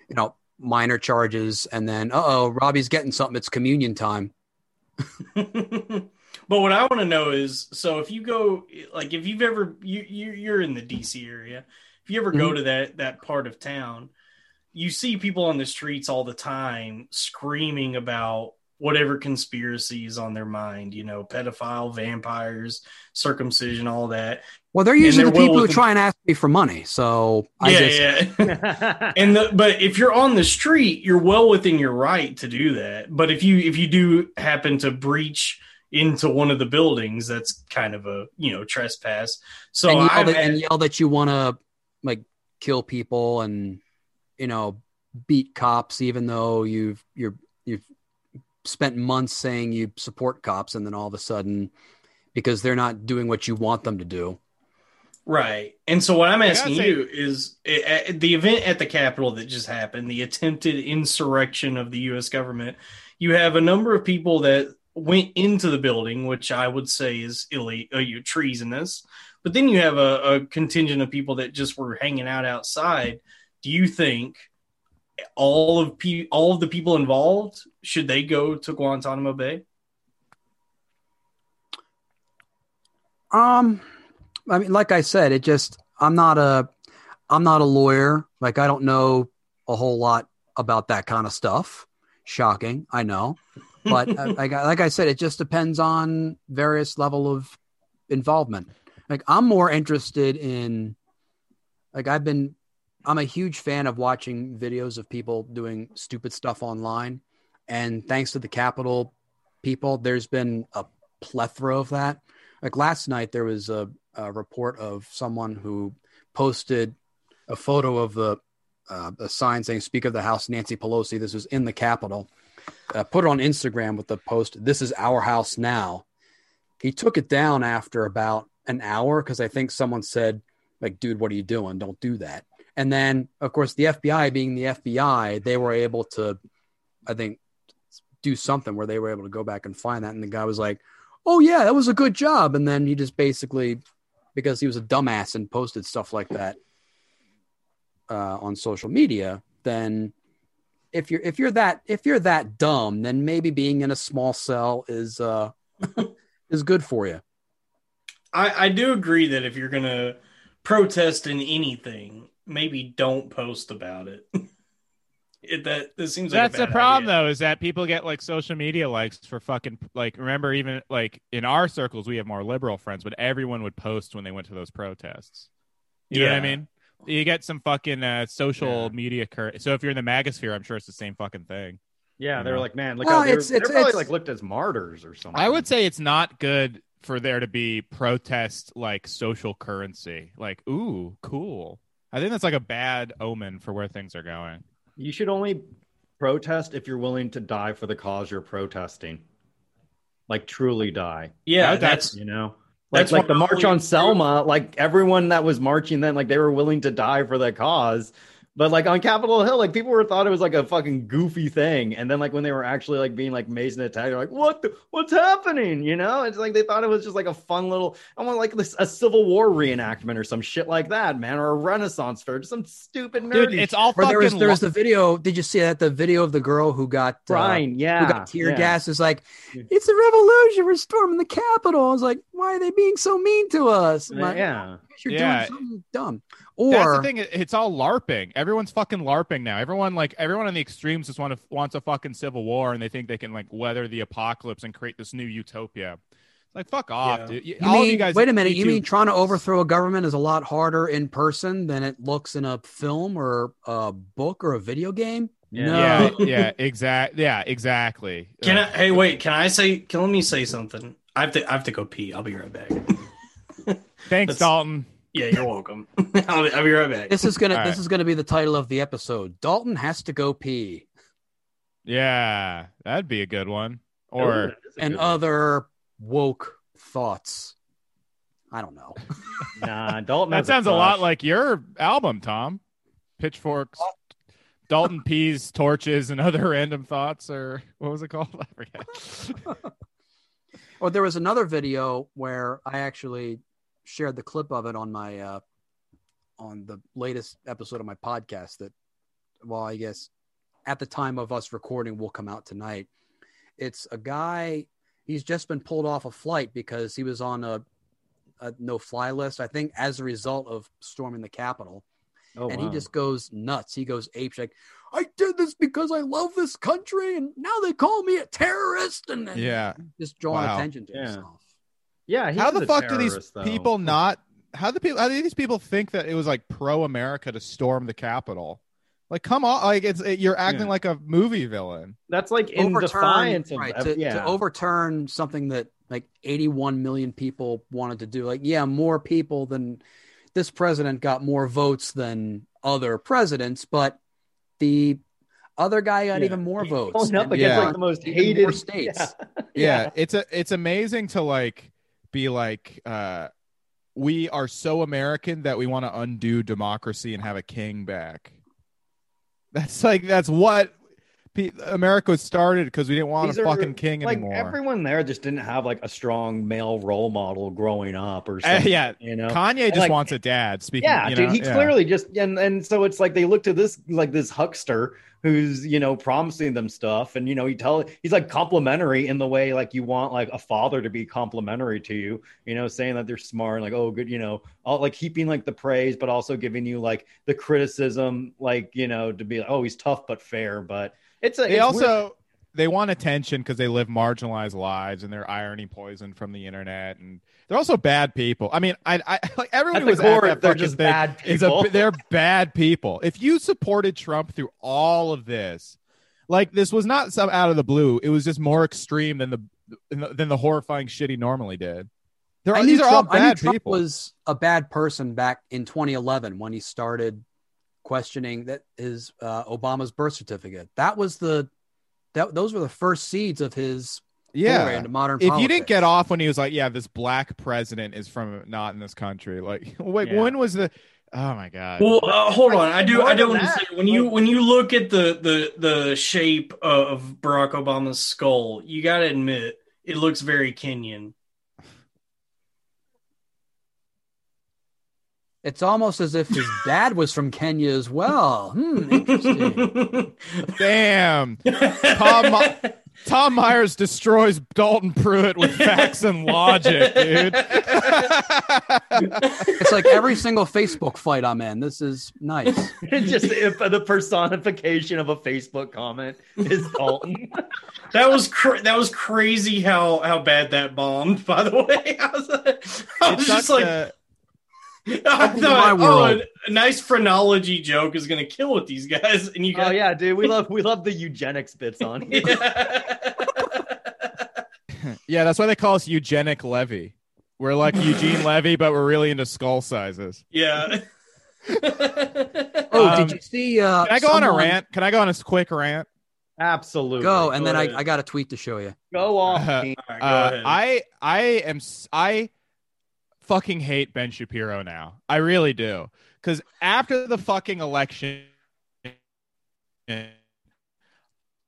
S4: you know, minor charges, and then uh oh, Robbie's getting something. It's communion time.
S1: but what I want to know is, so if you go, like, if you've ever you, you you're in the DC area, if you ever go
S4: Mhm.
S1: to that that part of town, you see people on the streets all the time screaming about whatever conspiracy is on their mind. You know, pedophile, vampires, circumcision, all that.
S4: Well, they're usually
S1: they're
S4: the
S1: well
S4: people who
S1: within-
S4: try and ask me for money. So I
S1: yeah,
S4: just,
S1: yeah. and the but if you're on the street you're well within your right to do that but if you if you do happen to breach into one of the buildings that's kind of a you know trespass so
S4: and, yell that,
S1: had-
S4: and yell that you want to like kill people and you know beat cops, even though you've you're you've spent months saying you support cops, and then all of a sudden, because they're not doing what you want them to do.
S1: right. And so what i'm asking
S3: gotta say-
S1: you is eh, eh, the event at the capitol that just happened the attempted insurrection of the us government you have a number of people that went into the building which i would say is illegal uh, you- treasonous. But then you have a, a contingent of people that just were hanging out outside do you think all of pe- all of the people involved should they go to Guantanamo Bay?
S4: Um, I mean, like I said, it just I'm not a I'm not a lawyer. Like I don't know a whole lot about that kind of stuff. Shocking, I know, but uh, like I- like I said, it just depends on various level of involvement. Like I'm more interested in like I've been I'm a huge fan of watching videos of people doing stupid stuff online. And thanks to the Capitol people, there's been a plethora of that. Like last night, there was a, a report of someone who posted a photo of the uh, a sign saying "Speaker of the House Nancy Pelosi." This was in the Capitol. Uh, put it on Instagram with the post, "This is our house now." He took it down after about an hour because I think someone said, "Like, dude, what are you doing? Don't do that." And then, of course, the FBI being the FBI, they were able to, I think, do something where they were able to go back and find that. And the guy was like, "Oh yeah, that was a good job." And then he just basically, because he was a dumbass and posted stuff like that uh, on social media, then if you're if you're that if you're that dumb, then maybe being in a small cell is uh, is good for you.
S1: I, I do agree that if you're gonna protest in anything, maybe don't post about it. it that this seems like a
S3: That's the problem,
S1: idea.
S3: though, is that people get like social media likes for fucking like. Remember, even like in our circles, we have more liberal friends, but everyone would post when they went to those protests. You know what I mean? You get some fucking uh, social
S1: Yeah.
S3: media. Cur- so if you're in the MAGA sphere, I'm sure it's the same fucking thing.
S2: Yeah, they're like, man, look
S4: Well,
S2: they're,
S4: it's- it's-
S2: they're probably
S4: it's-
S2: like looked as martyrs or something.
S3: I would say it's not good for there to be protest like social currency. Like, ooh, cool. I think that's like a bad omen for where things are going.
S2: you should only protest if you're willing to die for the cause you're protesting. Like truly die,
S1: Yeah,
S3: That-
S1: that's
S2: you know. Like,
S1: That's
S2: like the march on Selma, like everyone that was marching then, like they were willing to die for the cause. But like on Capitol Hill, like people were thought it was like a fucking goofy thing, and then like when they were actually like being like Mason attacked, they're like, "What? The, what's happening?" You know, it's like they thought it was just like a fun little, I want like this a Civil War reenactment or some shit like that, man, or a Renaissance fair, just some stupid nerdy.
S3: Dude, it's all
S4: Or there was
S3: fucking
S4: there was the video. Did you see that? The video of the girl who got uh,
S2: yeah,
S4: who got tear
S2: yeah.
S4: gas is like, it's a revolution. We're storming the Capitol. I was like, why are they being so mean to us? Like,
S2: yeah.
S4: You're
S3: Yeah.
S4: doing something dumb.
S3: That's
S4: Or
S3: the thing. it- It's all LARPing. Everyone's fucking LARPing now. Everyone like everyone on the extremes just want to wants a fucking civil war, and they think they can like weather the apocalypse and create this new utopia. Like fuck off,
S1: Yeah.
S3: dude. You-
S4: You
S3: all
S4: mean,
S3: of you guys.
S4: wait a minute. You mean trying to overthrow a government is a lot harder in person than it looks in a film or a book or a video game?
S2: Yeah.
S4: No.
S3: Yeah, yeah, exact. Yeah, exactly.
S1: Can I? Hey, wait. Can I say? Can let me say something. I have to. I have to go pee. I'll be right back.
S3: Thanks,
S1: That's-
S3: Dalton.
S1: yeah, you're welcome. I'll, be, I'll be right back.
S4: This is gonna
S3: All
S4: this
S3: right.
S4: is gonna be the title of the episode. Dalton has to go pee,
S3: Yeah, that'd be a good one. Or
S2: that is
S4: and
S2: good one.
S4: other woke thoughts. I don't know.
S2: nah, Dalton.
S3: that sounds a lot like your album, Tom. Pitchforks, Dalton Peas, torches, and other random thoughts, or what was it called? I forget.
S4: Or there was another video where I actually shared the clip of it on my uh, on the latest episode of my podcast. That, well, I guess at the time of us recording will come out tonight. It's a guy. He's just been pulled off a flight because he was on a, a no fly list. I think as a result of storming the Capitol.
S2: Oh,
S4: and
S2: wow.
S4: he just goes nuts. He goes ape like, I did this because I love this country, and now they call me a terrorist, and, and
S3: Yeah.
S4: just drawing
S3: Wow.
S4: attention to
S2: Yeah.
S4: himself.
S2: Yeah.
S3: How the fuck do these
S2: though.
S3: people not? How the people? How do these people think that it was like pro America to storm the Capitol? Like, come on! Like, it's it, you're acting
S2: Yeah.
S3: like a movie villain.
S2: That's like in
S4: Overturn-
S2: defiance of
S4: right,
S2: of-
S4: to,
S2: yeah.
S4: to overturn something that like 81 million people wanted to do. Like, yeah, more people than this president got more votes than other presidents, but the other guy got
S2: Yeah.
S4: even more
S2: He's
S4: votes.
S2: going up against
S3: Yeah.
S2: like the most
S4: even
S2: hated
S4: more states.
S2: Yeah.
S3: yeah, it's a it's amazing to like be like uh we are so american that we want to undo democracy and have a king back. That's like that's what america was started because we didn't want
S2: These
S3: a
S2: are,
S3: fucking king
S2: like
S3: anymore
S2: everyone there just didn't have like a strong male role model growing up or
S3: Uh, yeah
S2: you know.
S3: kanye just
S2: like-
S3: wants a dad speaking
S2: yeah, dude,
S3: know,
S2: he
S3: yeah.
S2: clearly just and and so it's like they look to this like this huckster who's you know promising them stuff, and you know he tell he's like complimentary in the way like you want like a father to be complimentary to you, you know, saying that they're smart, and like oh good, you know, all like heaping like the praise, but also giving you like the criticism, like you know to be like oh he's tough but fair, but it's a
S3: they
S2: it's
S3: also
S2: weird.
S3: they want attention because they live marginalized lives and they're irony poisoned from the internet and they're also bad people. I mean i, I like everyone
S2: At
S3: who
S2: the
S3: was
S2: core,
S3: at that
S2: they're just
S3: thing
S2: bad
S3: is a
S2: people.
S3: they're bad people. If you supported trump through all of this like this was not some out of the blue. It was just more extreme than the than the horrifying shit he normally did. They're,
S4: I
S3: these
S4: knew
S3: are all
S4: Trump, I knew
S3: bad
S4: Trump
S3: people.
S4: was a bad person back in 2011 when he started questioning that his uh, Obama's birth certificate. That was the that those were the first seeds of his
S3: yeah
S4: into modern.
S3: if you didn't get off when he was like, "Yeah, this black president is from not in this country," like, wait,
S2: Yeah.
S3: when was the? Oh my god!
S1: Well, uh, hold on. I do.
S2: More
S1: I do
S2: than
S1: want to
S2: that,
S1: say when you when you look at the the the shape of Barack Obama's skull, you got to admit it looks very Kenyan.
S4: It's almost as if his dad was from Kenya as well. Hmm, interesting.
S3: Damn, Tom Tom Myers destroys Dalton Pruitt with facts and logic, dude.
S4: it's like every single Facebook fight I'm in. This is nice.
S2: It's just if the personification of a Facebook comment is Dalton.
S1: that was cra- that was crazy how how bad that bombed. By the way, I was, I was
S3: It's
S1: just like.
S3: a-
S1: I
S4: Welcome to
S1: thought,
S4: my
S1: oh,
S4: world.
S1: a, a nice phrenology joke is going to kill with these guys, and you
S2: oh yeah, dude, we love we love the eugenics bits on. here.
S3: yeah, that's why they call us eugenic Levy. We're like Eugene Levy, but we're really into skull sizes.
S1: yeah.
S4: Oh,
S3: Um,
S4: did you see? Uh,
S3: Can I go on a rant? Can I go on a quick rant?
S2: Absolutely.
S4: Go, and then
S1: Go
S4: I,
S1: ahead.
S4: I got a tweet to show you.
S2: go off.
S3: Uh,
S2: Pete.
S1: All right, go
S3: Uh. I I am s- I fucking hate Ben Shapiro now. I really do. Because after the fucking election,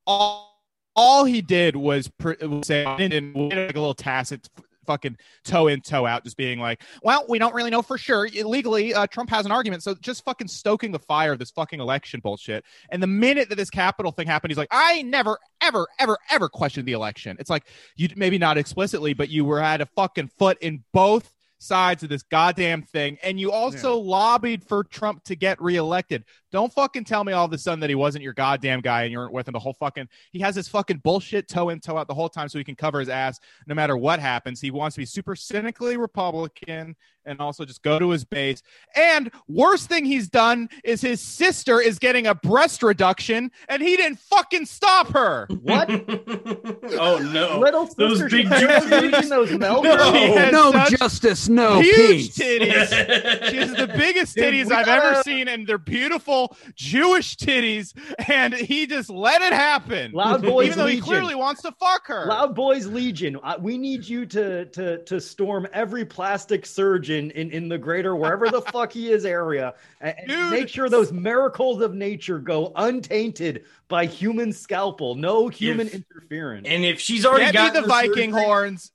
S3: all, all he did was, pr- was say and like a little tacit fucking toe in toe out just being like well we don't really know for sure legally uh, trump has an argument so just fucking stoking the fire of this fucking election bullshit and the minute that this capital thing happened he's like i never ever ever ever questioned the election it's like you maybe not explicitly but you were at a fucking foot in both sides of this goddamn thing. And you also yeah. lobbied for Trump to get reelected. Don't fucking tell me all of a sudden that he wasn't your goddamn guy and you weren't with him the whole fucking. He has this fucking bullshit toe in toe out the whole time so he can cover his ass no matter what happens. He wants to be super cynically Republican and also just go to his base. And worst thing he's done is his sister is getting a breast reduction, and he didn't fucking stop her.
S2: What?
S1: oh no!
S2: Little
S1: those big
S2: juices, those
S4: no, no justice, no
S3: huge
S4: peace.
S3: titties. she has the biggest titties I've ever seen, and they're beautiful Jewish titties. And he just let it happen.
S2: Loud boys,
S3: even though
S2: Legion.
S3: he clearly wants to fuck her.
S2: Loud Boys Legion. Uh, we need you to to to storm every plastic surgeon in in, in the greater wherever the fuck he is area and Dude. make sure those miracles of nature go untainted by human scalpel no human if, interference
S1: and if she's already
S3: get
S1: got
S3: me the viking surgery, horns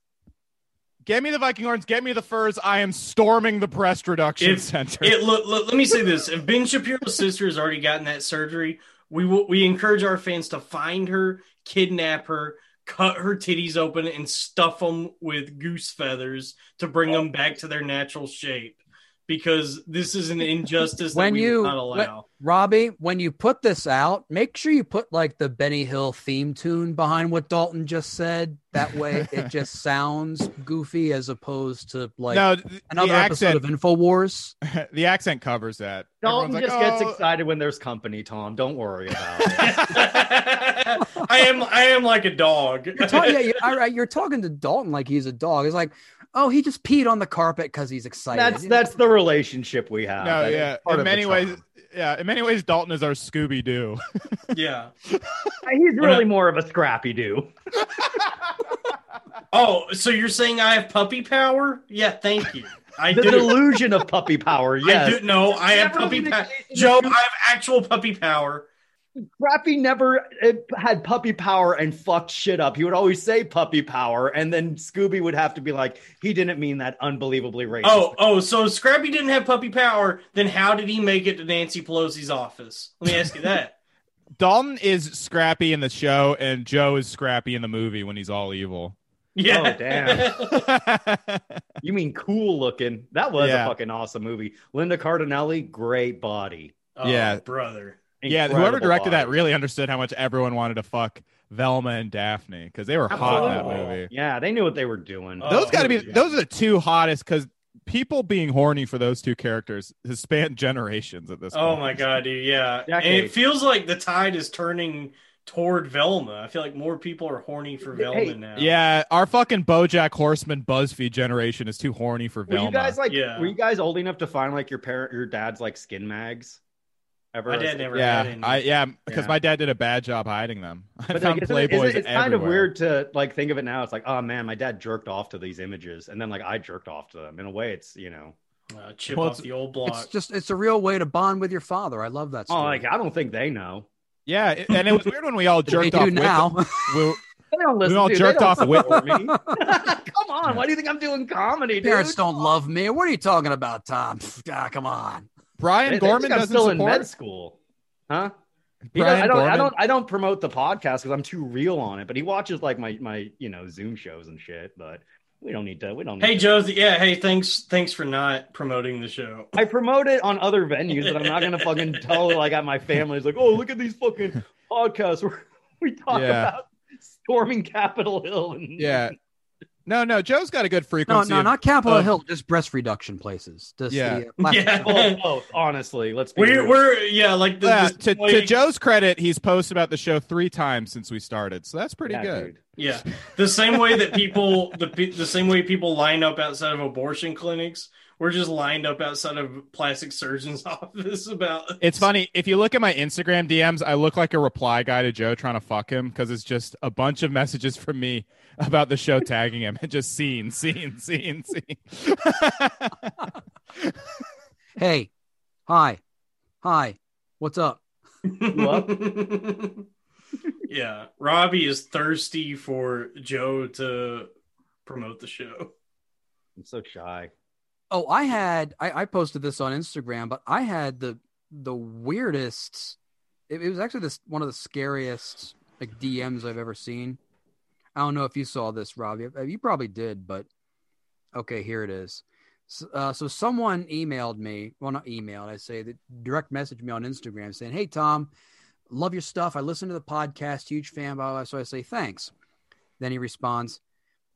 S3: Get me the Viking horns. Get me the furs. I am storming the breast reduction
S1: if,
S3: center.
S1: It, look, look, let me say this: If Ben Shapiro's sister has already gotten that surgery, we will, we encourage our fans to find her, kidnap her, cut her titties open and stuff them with goose feathers to bring them back to their natural shape because this is an injustice when you not allow. When,
S4: Robbie, when you put this out, make sure you put like the Benny Hill theme tune behind what Dalton just said. That way, it just sounds goofy as opposed to like no, another accent, episode of Infowars.
S3: The accent covers that.
S2: Dalton like, just oh. gets excited when there's company. Tom, don't worry about it.
S1: I am, I am like a dog.
S4: You're, ta- yeah, you're, you're talking to Dalton like he's a dog. It's like, oh, he just peed on the carpet because he's excited.
S2: That's that's the relationship we have.
S3: No, that yeah. In many ways, yeah. In many ways, Dalton is our Scooby Doo.
S1: yeah.
S2: He's really more of a Scrappy Doo.
S1: oh, so you're saying I have puppy power? Yeah, thank you. I
S2: the
S1: do.
S2: delusion of puppy power. Yes.
S1: I do. No, I have puppy power. Joe, I have actual puppy power.
S2: Scrappy never uh, had puppy power and fucked shit up. He would always say puppy power, and then Scooby would have to be like, he didn't mean that unbelievably racist.
S1: Oh, oh, so Scrappy didn't have puppy power, then how did he make it to Nancy Pelosi's office? Let me ask you that.
S3: Dalton is Scrappy in the show, and Joe is Scrappy in the movie when he's all evil.
S1: Yeah.
S2: Oh, damn. you mean cool looking? That was yeah. a fucking awesome movie. Linda Cardellini, great body.
S1: Oh,
S3: yeah,
S1: brother
S3: yeah, whoever directed body. that really understood how much everyone wanted to fuck Velma and Daphne because they were hot in that movie.
S2: Yeah, they knew what they were doing.
S3: Oh, those got to be yeah. those are the two hottest because people being horny for those two characters has spanned generations at this.
S1: Oh
S3: point.
S1: my god, dude! Yeah, and it feels like the tide is turning toward Velma. I feel like more people are horny for Velma hey, now.
S3: Yeah, our fucking BoJack Horseman BuzzFeed generation is too horny for Velma.
S2: Were you guys like? Yeah. Were you guys old enough to find like your parent, your dad's like skin mags?
S1: Ever my dad never
S3: yeah,
S1: had any.
S3: I yeah, because yeah. my dad did a bad job hiding them. I but found like, Playboys
S2: it, it's kind of weird to like think of it now. It's like, oh man, my dad jerked off to these images, and then like I jerked off to them. In a way, it's you know,
S1: uh, chip well, off the old block.
S4: It's just it's a real way to bond with your father. I love that. Oh, story.
S2: Oh, like I don't think they know.
S3: Yeah, it, and it was weird when we all jerked off
S4: now.
S3: We, they don't listen. We all jerked off with
S2: me. come on, why do you think I'm doing comedy? Dude?
S4: Parents don't love me. What are you talking about, Tom? Ah, come on.
S3: Brian they, Gorman doesn't
S2: still
S3: support.
S2: in med school. Huh? I don't, I don't, I don't promote the podcast because I'm too real on it. But he watches like my, my, you know, Zoom shows and shit. But we don't need to. We don't.
S1: hey, Josie. Yeah. Hey, thanks. Thanks for not promoting the show.
S2: I promote it on other venues, but I'm not gonna fucking tell like at my family's like, oh, look at these fucking podcasts where we talk yeah. about storming Capitol Hill. And,
S3: yeah. No, no, Joe's got a good frequency.
S4: No, no, of, not Capitol Hill, just breast reduction places. Just
S3: yeah,
S4: the,
S3: uh,
S1: yeah.
S2: both, both, honestly, let's be
S1: we're, real. we're yeah, like the,
S3: yeah, to, to, Joe's credit, he's posted about the show three times since we started, so that's pretty
S2: yeah,
S3: good.
S2: Dude.
S1: Yeah, the same way that people the the same way people line up outside of abortion clinics we're just lined up outside of plastic surgeon's office about
S3: it's funny if you look at my instagram dms i look like a reply guy to joe trying to fuck him because it's just a bunch of messages from me about the show tagging him and just scene scene scene scene
S4: hey hi hi what's up
S2: up?
S1: yeah, Robbie is thirsty for Joe to promote the show.
S2: I'm so shy.
S4: Oh, I had I, I posted this on Instagram, but I had the the weirdest. It, it was actually this one of the scariest like DMs I've ever seen. I don't know if you saw this, Robbie. You probably did, but okay, here it is. So, uh, so someone emailed me. Well, not emailed. I say that direct message me on Instagram saying, "Hey Tom, love your stuff. I listen to the podcast. Huge fan." Blah, blah. So I say thanks. Then he responds,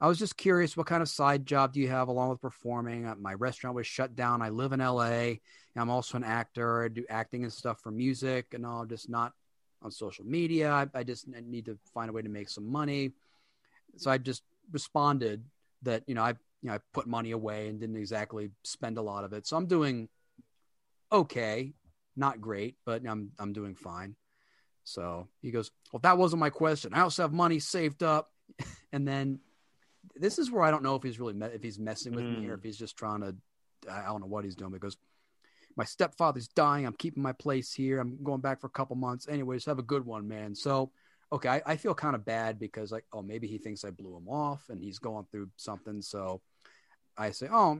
S4: I was just curious, what kind of side job do you have along with performing? Uh, my restaurant was shut down. I live in LA. I'm also an actor. I do acting and stuff for music and all, just not on social media. I, I just need to find a way to make some money. So I just responded that, you know, I, you know, I put money away and didn't exactly spend a lot of it. So I'm doing okay, not great, but I'm, I'm doing fine. So he goes, well, that wasn't my question. I also have money saved up. and then this is where I don't know if he's really me- if he's messing with mm. me or if mm. he's just trying to. I don't know what he's doing because my stepfather's dying. I'm keeping my place here. I'm going back for a couple months. Anyways, have a good one, man. So, okay, I, I feel kind of bad because like, oh, maybe he thinks I blew him off and he's going through something. So, I say, oh,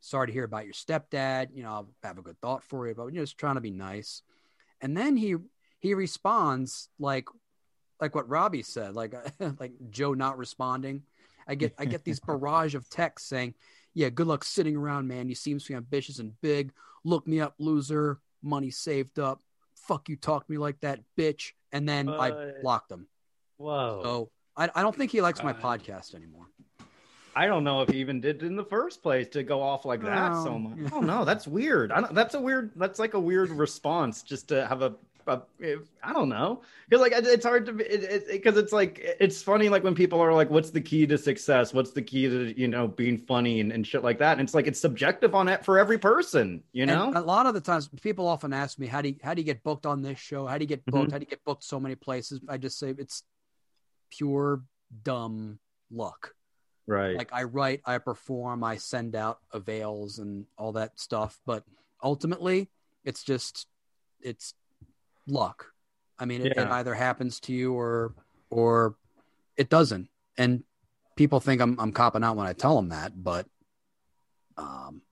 S4: sorry to hear about your stepdad. You know, I'll have a good thought for you, but you know, just trying to be nice. And then he he responds like like what Robbie said, like like Joe not responding. I get I get these barrage of texts saying, "Yeah, good luck sitting around, man. You seem to be ambitious and big. Look me up, loser. Money saved up. Fuck you, talk me like that, bitch." And then I blocked him.
S2: Whoa.
S4: So I, I don't think he likes my uh, podcast anymore.
S2: I don't know if he even did in the first place to go off like that oh, so much. Oh no, that's weird. I that's a weird. That's like a weird response just to have a I don't know because like it's hard to because it, it, it's like it's funny like when people are like, "What's the key to success? What's the key to you know being funny and, and shit like that?" And it's like it's subjective on it for every person, you know.
S4: And a lot of the times, people often ask me, "How do you, how do you get booked on this show? How do you get booked? Mm-hmm. How do you get booked so many places?" I just say it's pure dumb luck.
S2: Right.
S4: Like I write, I perform, I send out avails and all that stuff, but ultimately, it's just it's luck. I mean, it, yeah. it either happens to you or or it doesn't. And people think I'm I'm copping out when I tell them that, but um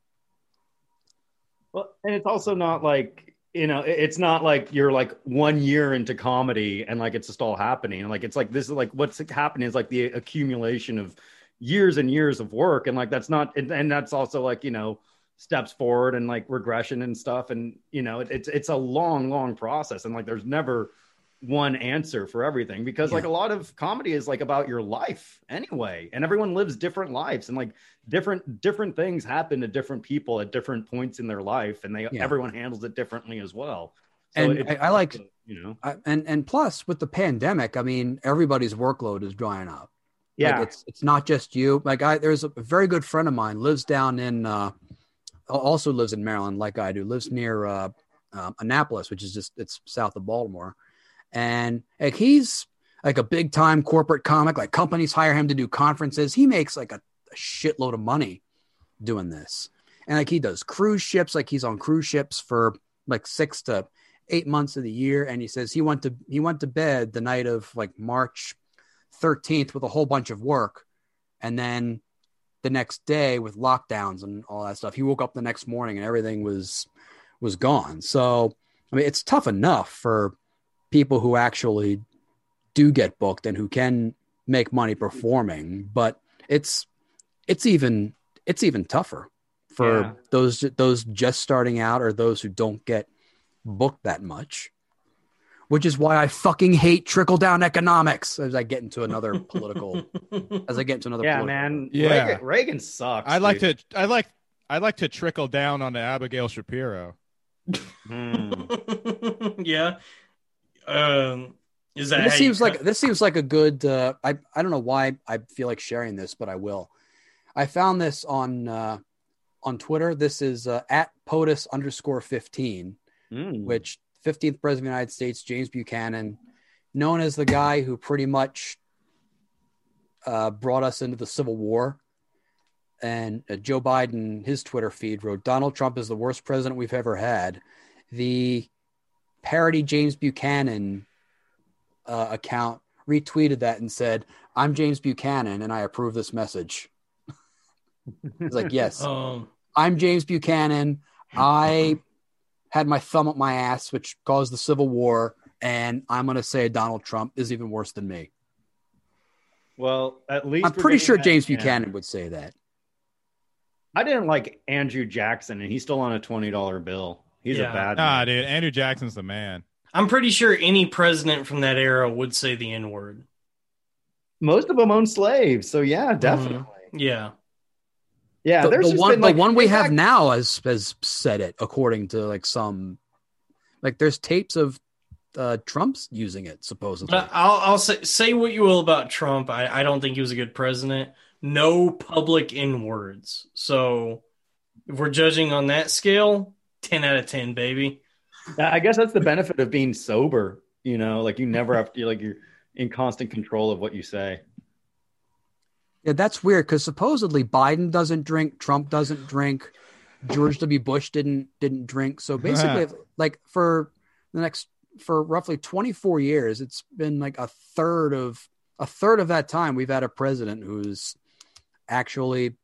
S2: well, and it's also not like you know, it's not like you're like one year into comedy and like it's just all happening. Like it's like this is like what's happening is like the accumulation of years and years of work, and like that's not, and, and that's also like you know steps forward and like regression and stuff. And you know it, it's it's a long long process. And like there's never one answer for everything because yeah. like a lot of comedy is like about your life anyway. And everyone lives different lives. And like different different things happen to different people at different points in their life. And they yeah. everyone handles it differently as well.
S4: So and I, I, like you know? I, and and plus with the pandemic i mean everybody's workload is drying up.
S2: Yeah.
S4: like it's it's not just you. Like i there's a very good friend of mine lives down in uh also lives in Maryland, like I do, lives near uh, uh, Annapolis, which is just it's south of Baltimore, and like he's like a big time corporate comic. Like companies hire him to do conferences. He makes like a, a shitload of money doing this, and like he does cruise ships. Like he's on cruise ships for like six to eight months of the year, and he says he went to he went to bed the night of like March 13th with a whole bunch of work, and then the next day with lockdowns and all that stuff. He woke up the next morning and everything was was gone. So I mean, it's tough enough for people who actually do get booked and who can make money performing, but it's it's even it's even tougher for yeah. those those just starting out or those who don't get booked that much which is why I fucking hate trickle down economics. As I get into another political, as I get into another,
S2: yeah,
S4: political.
S2: man, yeah, Reagan, Reagan sucks.
S3: I like to, I like, I like to trickle down on the Abigail Shapiro.
S1: mm. yeah, um, is that
S4: this seems like this seems like a good? Uh, I I don't know why I feel like sharing this, but I will. I found this on uh, on Twitter. This is uh, at POTUS underscore fifteen, mm. which 15th President of the United States, James Buchanan, known as the guy who pretty much uh, brought us into the Civil War. And uh, Joe Biden, his Twitter feed wrote Donald Trump is the worst president we've ever had. The parody James Buchanan uh, account retweeted that and said, "I'm James Buchanan and I approve this message." It's like, yes,
S1: Um,
S4: I'm James Buchanan. I had my thumb up my ass, which caused the Civil War, and I'm going to say Donald Trump is even worse than me.
S2: Well, at least
S4: I'm pretty sure James
S2: yeah.
S4: Buchanan would say that.
S2: I didn't like Andrew Jackson, and he's still on a twenty dollar bill. He's
S1: Yeah.
S2: a bad.
S3: Nah,
S2: man.
S3: dude, Andrew Jackson's the man.
S1: I'm pretty sure any president from that era would say the N word.
S2: Most of them own slaves, so yeah, mm-hmm. definitely.
S1: Yeah.
S2: Yeah,
S4: the,
S2: there's
S4: the
S2: just
S4: one,
S2: been, like,
S4: the one we
S2: in
S4: have
S2: fact-
S4: now has has said it according to like some, like there's tapes of uh, Trump's using it supposedly.
S1: But I'll, I'll say, say what you will about Trump. I, I don't think he was a good president. No public in words. So if we're judging on that scale, 10 out of 10, baby.
S2: I guess that's the benefit of being sober. You know, like you never have to like you're in constant control of what you say.
S4: Yeah, that's weird because supposedly Biden doesn't drink, Trump doesn't drink, George W. Bush didn't didn't drink. So basically, like for the next for roughly 24 years, it's been like a third of a third of that time we've had a president who's actually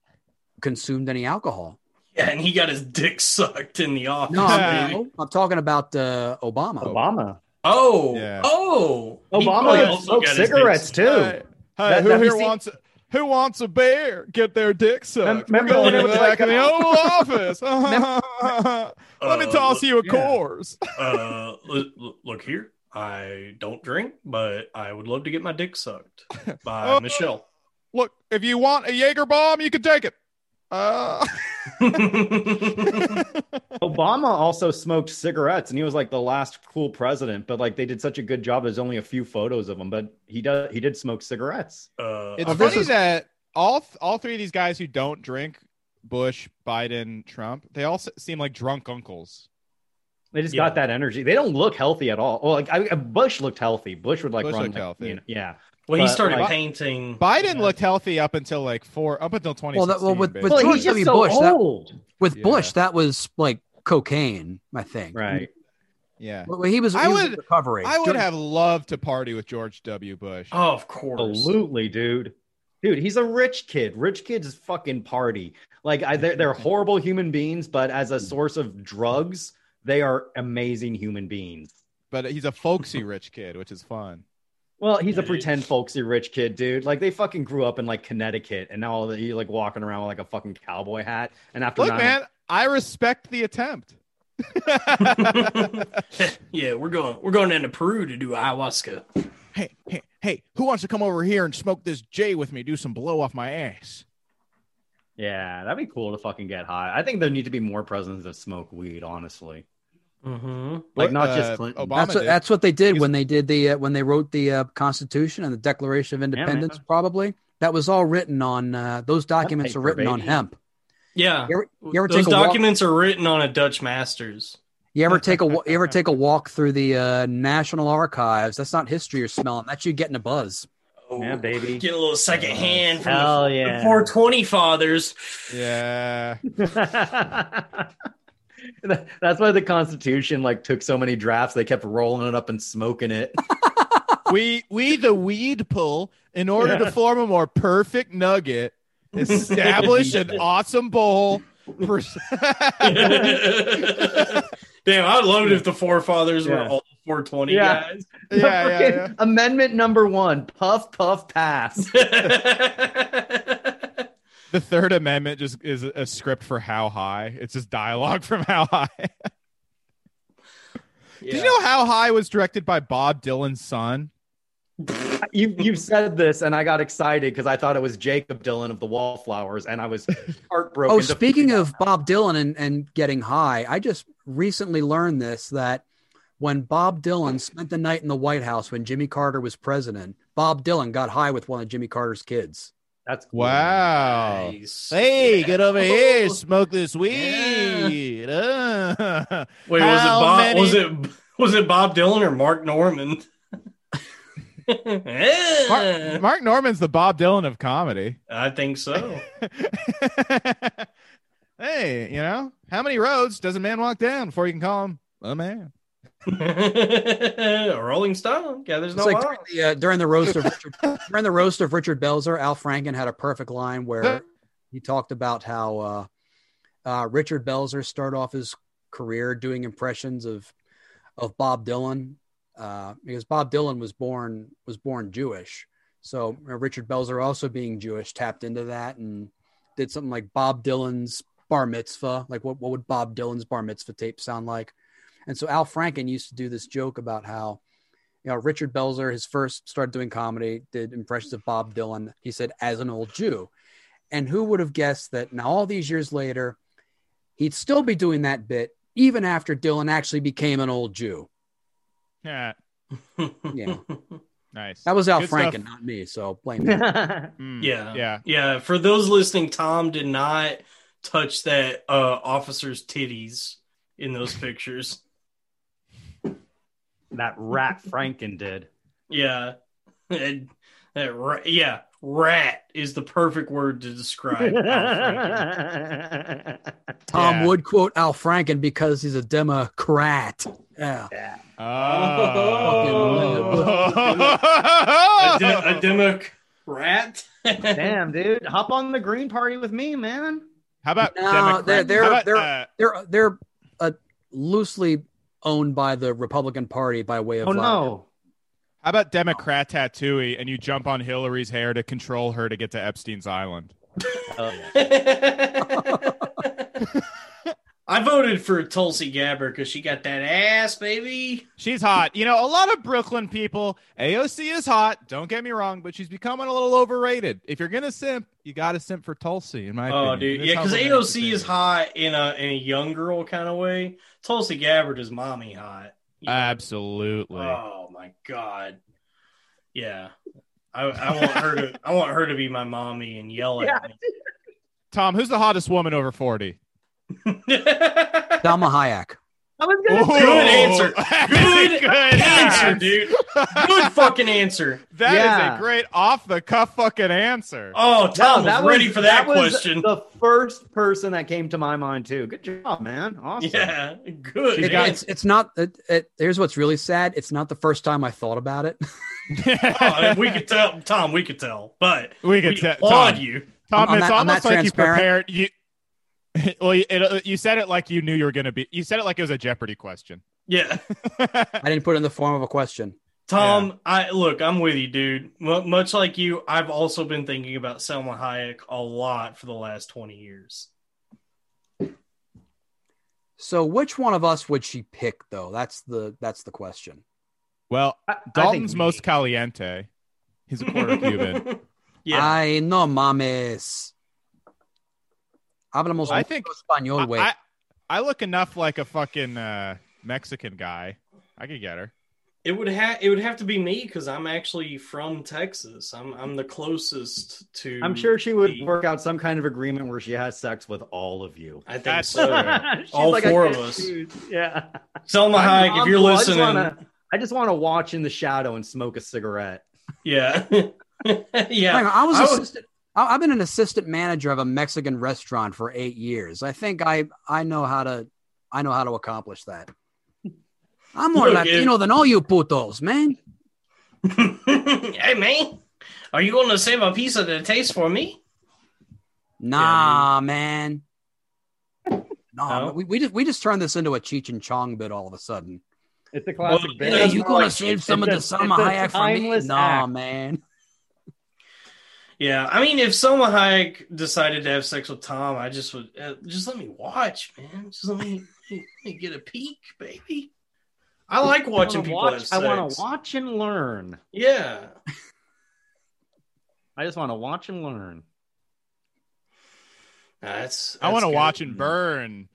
S4: consumed any alcohol.
S1: Yeah, and he got his dick sucked in the office.
S4: No, I'm, I'm talking about uh, Obama.
S2: Obama.
S1: Oh,
S3: Yeah.
S1: oh.
S2: Obama
S1: probably
S2: had
S1: also
S2: smoked
S1: got his dick
S2: cigarettes too.
S3: Hey, hey,
S2: That-
S3: who
S2: have you
S3: here
S2: seen-
S3: wants who wants a beer? Get their dick sucked.
S2: Remember
S3: We're going back
S2: like,
S3: in the
S2: uh,
S3: Oval Office. Let me
S1: Uh,
S3: toss you a
S2: yeah.
S3: course.
S1: uh, look, look here. I don't drink, but I would love to get my dick sucked by
S3: Oh.
S1: Michelle.
S3: Look, if you want a Jaeger bomb, you can take it. Uh,
S2: Obama also smoked cigarettes, and he was like the last cool president. But like they did such a good job. There's only a few photos of him, but he does he did smoke cigarettes.
S1: uh,
S3: it's funny
S4: is-
S3: that all all three of these guys who don't drink, Bush, Biden, Trump, they all seem like drunk uncles.
S2: They just
S1: Yeah.
S2: got that energy. They don't look healthy at all. Well, like I, Bush looked healthy. Bush would like
S3: Bush
S2: run
S3: looked
S2: like,
S3: healthy.
S2: you know, yeah.
S1: Well, he started
S2: like-
S1: painting.
S3: Biden
S1: Yeah.
S3: looked healthy up until like four, up until 2016.
S4: Well, that- well, with- with
S2: Well,
S4: George W.
S2: so
S4: Bush, that- With
S3: Yeah.
S4: Bush, that was like cocaine, I think.
S2: Right.
S3: yeah.
S4: Well, he was.
S3: I
S4: he was in
S3: would- I would
S4: George-
S3: have loved to party with George W. Bush.
S1: Oh, of course.
S2: Absolutely, dude. Dude, he's a rich kid. Rich kids fucking party. Like I, they're, they're horrible human beings, but as a source of drugs, they are amazing human beings.
S3: But he's a folksy rich kid, which is fun.
S2: Well, he's a pretend folksy rich kid, dude. Like they fucking grew up in like Connecticut, and now he's like walking around with like a fucking cowboy hat. And after
S3: Look,
S2: nine-
S3: man, I respect the attempt.
S1: yeah, we're going. We're going into Peru to do ayahuasca.
S3: hey, hey, hey, who wants to come over here and smoke this J with me? Do some blow off my ass.
S2: yeah, that'd be cool to fucking get high. I think there need to be more presidents that smoke weed. Honestly,
S1: Mm-hmm.
S2: Like, not
S3: uh,
S2: just Clinton.
S3: Obama
S4: That's what,
S3: did.
S4: that's what they did
S3: He's-
S4: when they did the uh, when they wrote the uh, Constitution and the Declaration of
S2: man.
S4: Independence. probably that was all written on uh, those documents are
S2: paper,
S4: written on hemp.
S1: Yeah,
S4: You ever, you ever
S1: those
S4: take a walk,
S1: documents are written on a Dutch Masters.
S4: you ever take a you ever take a walk through the uh, National Archives? That's not history you're smelling. That's you getting a buzz.
S1: Oh,
S2: Yeah, baby.
S1: Get a little second hand from
S2: Hell
S1: the,
S2: yeah.
S1: the 420 fathers.
S3: Yeah.
S2: That- That's why the Constitution like took so many drafts. They kept rolling it up and smoking it.
S3: we we the weed pull in order to form a more perfect nugget, establish an awesome bowl. For...
S1: Damn, I'd love it if the forefathers were all 420
S2: Yeah.
S1: guys.
S3: yeah, yeah, yeah.
S2: Amendment number one: puff, puff, pass.
S3: The Third Amendment just is a script for How High. It's just dialogue from How High. Did you know How High was directed by Bob Dylan's son?
S2: you you said this, and I got excited because I thought it was Jakob Dylan of the Wallflowers, and I was heartbroken.
S4: Oh, speaking
S2: find
S4: of Bob Dylan and, and getting high, I just recently learned this that when Bob Dylan spent the night in the White House when Jimmy Carter was president, Bob Dylan got high with one of Jimmy Carter's kids.
S2: That's cool.
S3: Wow.
S1: Nice.
S3: Hey, get over here, smoke this weed. Uh.
S1: Wait, was it Bob?
S3: many-
S1: Was it was it Bob Dylan or Mark Normand?
S3: Mark, Mark Normand's the Bob Dylan of comedy.
S1: I think so.
S3: hey, you know, how many roads does a man walk down before you can call him a man?
S1: A Rolling Stone. Yeah, there's no
S4: like during the, uh, during the roast of Richard, during the roast of Richard Belzer, Al Franken had a perfect line where he talked about how uh, uh, Richard Belzer started off his career doing impressions of of Bob Dylan uh, because Bob Dylan was born was born Jewish. So Richard Belzer, also being Jewish, tapped into that and did something like Bob Dylan's bar mitzvah. Like what, what would Bob Dylan's bar mitzvah tape sound like? And so Al Franken used to do this joke about how you know, Richard Belzer, his first started doing comedy, did impressions of Bob Dylan. He said, as an old Jew. And who would have guessed that now, all these years later, he'd still be doing that bit even after Dylan actually became an old Jew?
S3: Yeah,
S4: Yeah.
S3: nice.
S4: That was Al
S3: Good
S4: Franken,
S3: stuff.
S4: not me. So blame me.
S3: Mm,
S1: Yeah.
S3: yeah.
S1: Yeah, for those listening, Tom did not touch that uh, officer's titties in those pictures.
S2: That rat Franken did.
S1: Yeah. And that ra- yeah, rat is the perfect word to describe. Al Franken.
S4: Tom
S3: Yeah.
S4: would quote Al Franken because he's a Democrat. Yeah.
S1: a,
S3: Oh.
S1: de- a Democrat.
S2: Damn, dude, hop on the Green Party with me, man.
S3: How about
S4: No,
S3: Democrat?
S4: they're- they're-
S3: how about,
S4: they're-
S3: uh,
S4: They're they're uh, loosely owned by the Republican Party by way of
S2: Oh
S4: Vladimir.
S2: no,
S3: how about uh, Democrat tattooey and you jump on Hillary's hair to control her to get to Epstein's island?
S1: Oh, I voted for Tulsi Gabbard because she got that ass, baby.
S3: She's hot. You know, a lot of Brooklyn people, AOC is hot. Don't get me wrong, but she's becoming a little overrated. If you're gonna simp, you got to simp for Tulsi, in my
S1: Oh,
S3: opinion.
S1: dude,
S3: This
S1: yeah, because AOC is hot in a in a young girl kind of way. Tulsi Gabbard is mommy hot. You know?
S3: Absolutely.
S1: Oh my god. Yeah. I, I want her to I want her to be my mommy and yell at me.
S3: Tom, who's the hottest woman over forty?
S1: me.
S4: Salma Hayek.
S2: I was gonna
S3: Ooh,
S1: Good answer. Good
S3: good
S1: answer, dude. Good fucking answer.
S3: That is
S2: Yeah.
S3: a great off the cuff fucking answer.
S1: Oh, Tom
S2: No,
S1: was ready for that,
S2: was
S1: question.
S2: The first person that came to my mind too. Good job, man. Awesome.
S1: Yeah, good.
S4: It- it's it's not. It, it, here's what's really sad. It's not the first time I thought about it.
S1: Oh, we could tell, Tom. We could tell, but
S3: we
S1: we
S3: could te-
S1: applaud
S3: Tom,
S1: you.
S3: Tom,
S4: I'm
S3: it's
S4: not- I'm
S3: almost like you prepared you. Well, you, it, you said it like you knew you were going to be. You said it like it was a Jeopardy question.
S1: Yeah,
S4: I didn't put it in the form of a question.
S1: Tom. I look. I'm with you, dude. M- much like you, I've also been thinking about Salma Hayek a lot for the last twenty years.
S4: So, which one of us would she pick, though? That's the that's the question.
S3: well,
S2: I- I
S3: Dalton's
S2: me.
S3: most caliente. He's a quarter Cuban.
S1: yeah,
S4: Ay, no mames. Hablamos
S3: I think-
S4: español, güey.
S3: I, I look enough like a fucking uh, Mexican guy. I could get her.
S1: it would have it would have to be me because I'm actually from Texas. I'm I'm the closest to.
S2: I'm sure she would
S1: the-
S2: work out some kind of agreement where she has sex with all of you.
S1: I think
S3: That's
S1: so. All
S2: I
S1: four of us.
S2: choose. Yeah.
S1: Selma
S2: I'm-
S1: Hayek, if
S2: I'm
S1: you're.
S2: I
S1: listening,
S2: wanna- I just want to watch in the shadow and smoke a cigarette.
S1: yeah, yeah.
S4: On, I was,
S1: I was-
S4: assistant. I- I've been an assistant manager of a Mexican restaurant for eight years. I think I I know how to I know how to accomplish that. I'm more
S1: Look,
S4: Latino than all you putos, man.
S1: hey man, are you going to save a piece of the taste for me?
S4: Nah, man. Nah,
S1: No?
S4: we, we just we just turned this into a Cheech and Chong bit all of a sudden.
S2: It's a classic
S1: Well,
S2: bit.
S1: Yeah,
S4: Hey, you
S1: more
S4: gonna
S1: like-
S4: save some of the
S2: it's a-
S4: Salma
S2: it's
S4: Hayek for me? Nah,
S2: act.
S4: man.
S1: Yeah, I mean, if Salma Hayek decided to have sex with Tom, I just would uh, just let me watch, man. Just let me, let me get a peek, baby. I like watching
S2: I
S1: people
S2: wanna
S1: have
S2: watch,
S1: sex.
S2: I want to watch and learn.
S1: Yeah,
S2: I just want to watch and learn.
S1: that's.
S3: I want to watch and burn.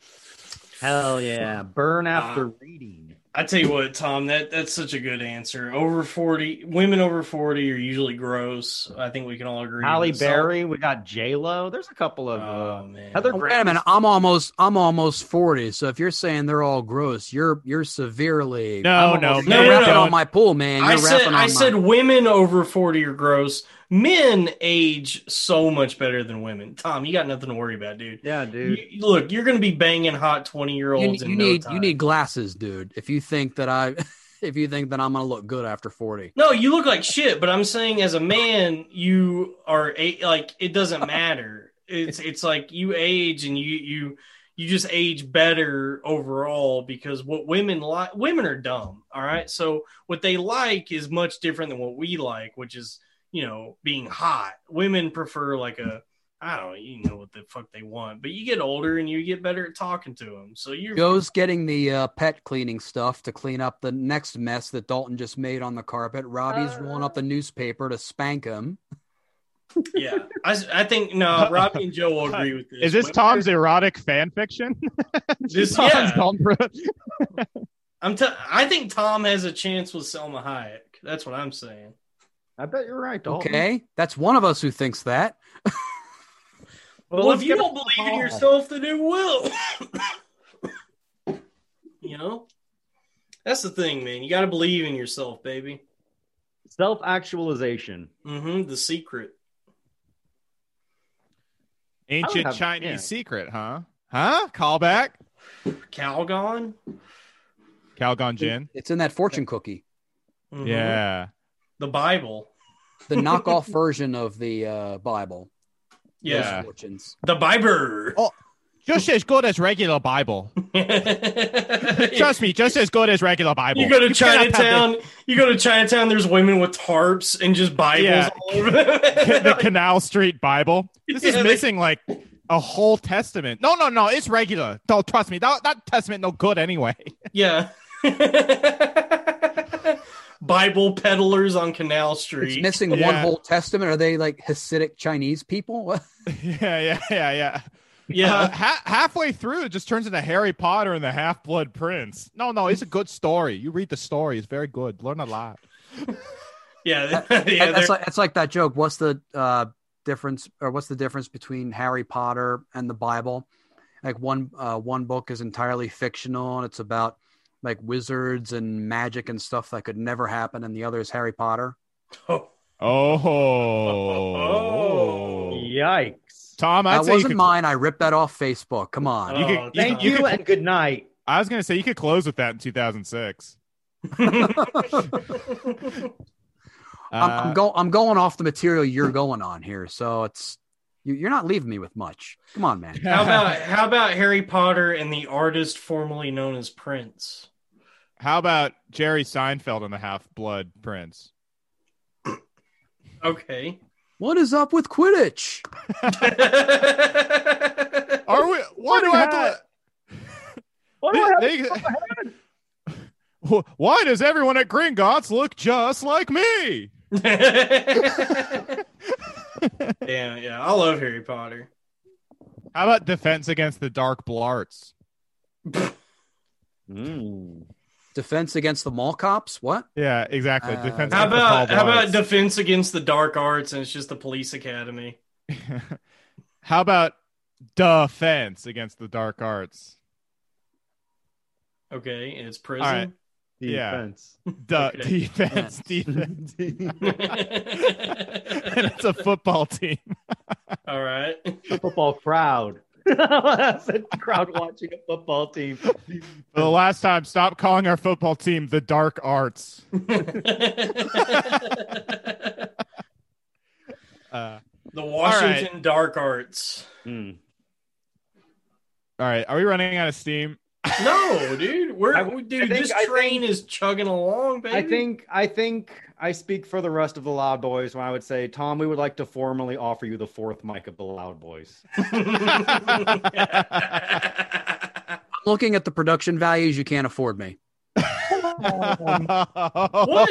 S2: Hell yeah. Burn after
S1: Uh,
S2: reading.
S1: I tell you what, Tom, that that's such a good answer. Over forty, women over forty are usually gross. I think we can all agree.
S2: Halle Berry. We got J Lo. There's a couple of.
S1: Oh
S2: uh,
S1: man,
S2: Heather
S4: Oh,
S2: Graham
S4: wait a minute. I'm almost I'm almost forty. So if you're saying they're all gross, you're you're severely
S3: No,
S4: I'm
S3: no,
S4: almost-
S1: no,
S4: you're
S1: no,
S4: wrapping
S1: no.
S4: on my pool, man. You're
S1: I said
S4: on
S1: I
S4: my-
S1: said women over forty are gross. Men age so much better than women. Tom, you got nothing to worry about, dude.
S2: Yeah, dude.
S1: You- look, you're going to be banging hot twenty year olds.
S4: you
S1: in no
S4: need
S1: time.
S4: you need glasses, dude. If you think that I, if you think that I'm gonna look good after 40.
S1: No, you look like shit, but I'm saying as a man, you are a, like it doesn't matter. It's it's like you age and you you you just age better overall because what women like women are dumb, all right? So what they like is much different than what we like, which is, you know, being hot. Women prefer like a I don't know, you know what the fuck they want, but you get older and you get better at talking to them. So you're
S4: Joe's getting the uh, pet cleaning stuff to clean up the next mess that Dalton just made on the carpet. Robbie's
S1: Uh.
S4: rolling up the newspaper to spank him.
S1: yeah. I, I think no, Robbie and Joe will agree with this.
S3: Is this Tom's
S1: are-
S3: erotic fan fiction?
S1: This-
S3: Tom's
S1: yeah.
S3: Dalton
S1: I'm t- I think Tom has a chance with Salma Hayek. That's what I'm saying.
S2: I bet you're right, Dalton.
S4: Okay, that's one of us who thinks that.
S1: Well,
S2: let's
S1: if you don't
S2: a
S1: believe in yourself, then who will? you know, that's the thing, man. You got to believe in yourself, baby.
S2: Self actualization.
S1: hmm The secret.
S3: Ancient
S2: have-
S3: Chinese
S2: yeah.
S3: secret, huh? Huh? Callback?
S1: Calgon.
S3: Calgon gin.
S4: It's in that fortune cookie,
S1: Mhm.
S3: Yeah.
S1: The Bible.
S4: the knockoff version of the uh, Bible. Those
S1: Yeah.
S4: fortunes.
S1: The Bible.
S3: Oh. Just as good as regular Bible. Trust me, just as good as regular Bible.
S1: You go to
S3: cannot have
S1: Chinatown. You go to Chinatown. There's women with tarps and just Bibles
S3: Yeah.
S1: all over.
S3: the, the Canal Street Bible. This is
S1: Yeah, they-
S3: missing like a whole testament. No, no, no. It's regular. Don't trust me. That, that testament no good anyway.
S1: Yeah. Bible peddlers on Canal
S4: It's
S1: Street.
S4: missing one whole testament. Are they like Hasidic Chinese people?
S3: Yeah, yeah, yeah, yeah.
S1: yeah.
S3: Uh, ha- halfway through, it just turns into Harry Potter and the Half Blood Prince. No, no, it's a good story. You read the story; it's very good. Learn a lot.
S1: yeah. yeah.
S4: That's like it's like that joke. What's the uh, difference, or what's the difference between Harry Potter and the Bible? Like one uh, one book is entirely fictional and it's about like wizards and magic and stuff that could never happen, and the other is Harry Potter.
S1: Oh.
S3: Oh,
S2: Yikes.
S3: Tom, I'd
S4: that
S3: say
S4: wasn't
S3: could,
S4: mine. I ripped that off Facebook. Come on.
S1: Oh,
S3: You could-
S1: damn.
S2: Thank
S3: you
S2: you,
S3: could-
S2: and good night.
S3: I was gonna say you could close with that in 2006.
S4: I'm,
S3: Uh,
S4: I'm, go- I'm going off the material you're going on here, so it's you're not leaving me with much. Come on, man.
S1: How about how about Harry Potter and the artist formerly known as Prince?
S3: How about Jerry Seinfeld and the Half Blood Prince?
S1: Okay.
S4: What is up with Quidditch?
S3: Are we? Why do I have to?
S2: What do I have-
S3: They- they- Why does everyone at Gringotts look just like me?
S1: Damn, yeah, I love Harry Potter.
S3: How about Defense Against the Dark Blarts?
S2: Mm.
S4: Defense against the mall cops? What?
S3: Yeah, exactly.
S4: Uh,
S3: Defense
S1: How
S3: Against the
S1: about
S3: Tall
S1: how about Defense Against the Dark Arts and it's just the police academy?
S3: How about Defense Against the Dark Arts?
S1: Okay, and it's prison.
S3: Yeah.
S2: Defense.
S3: De-
S1: Okay.
S3: Defense, defense. and it's a football team.
S1: All right.
S2: A football crowd. That's a crowd watching a football team.
S3: For the last time, stop calling our football team the Dark Arts. Uh,
S1: the Washington Dark Arts.
S2: Mm.
S3: all right, are we running out of steam?
S1: No, dude, we're
S2: I-
S1: we-
S2: I
S1: dude.
S2: think-
S1: this
S2: I
S1: train is chugging along, baby.
S2: I think I think I speak for the rest of the Loud Boys when I would say, Tom, we would like to formally offer you the fourth mic of the Loud Boys.
S4: I'm looking at the production values. You can't afford me.
S1: what?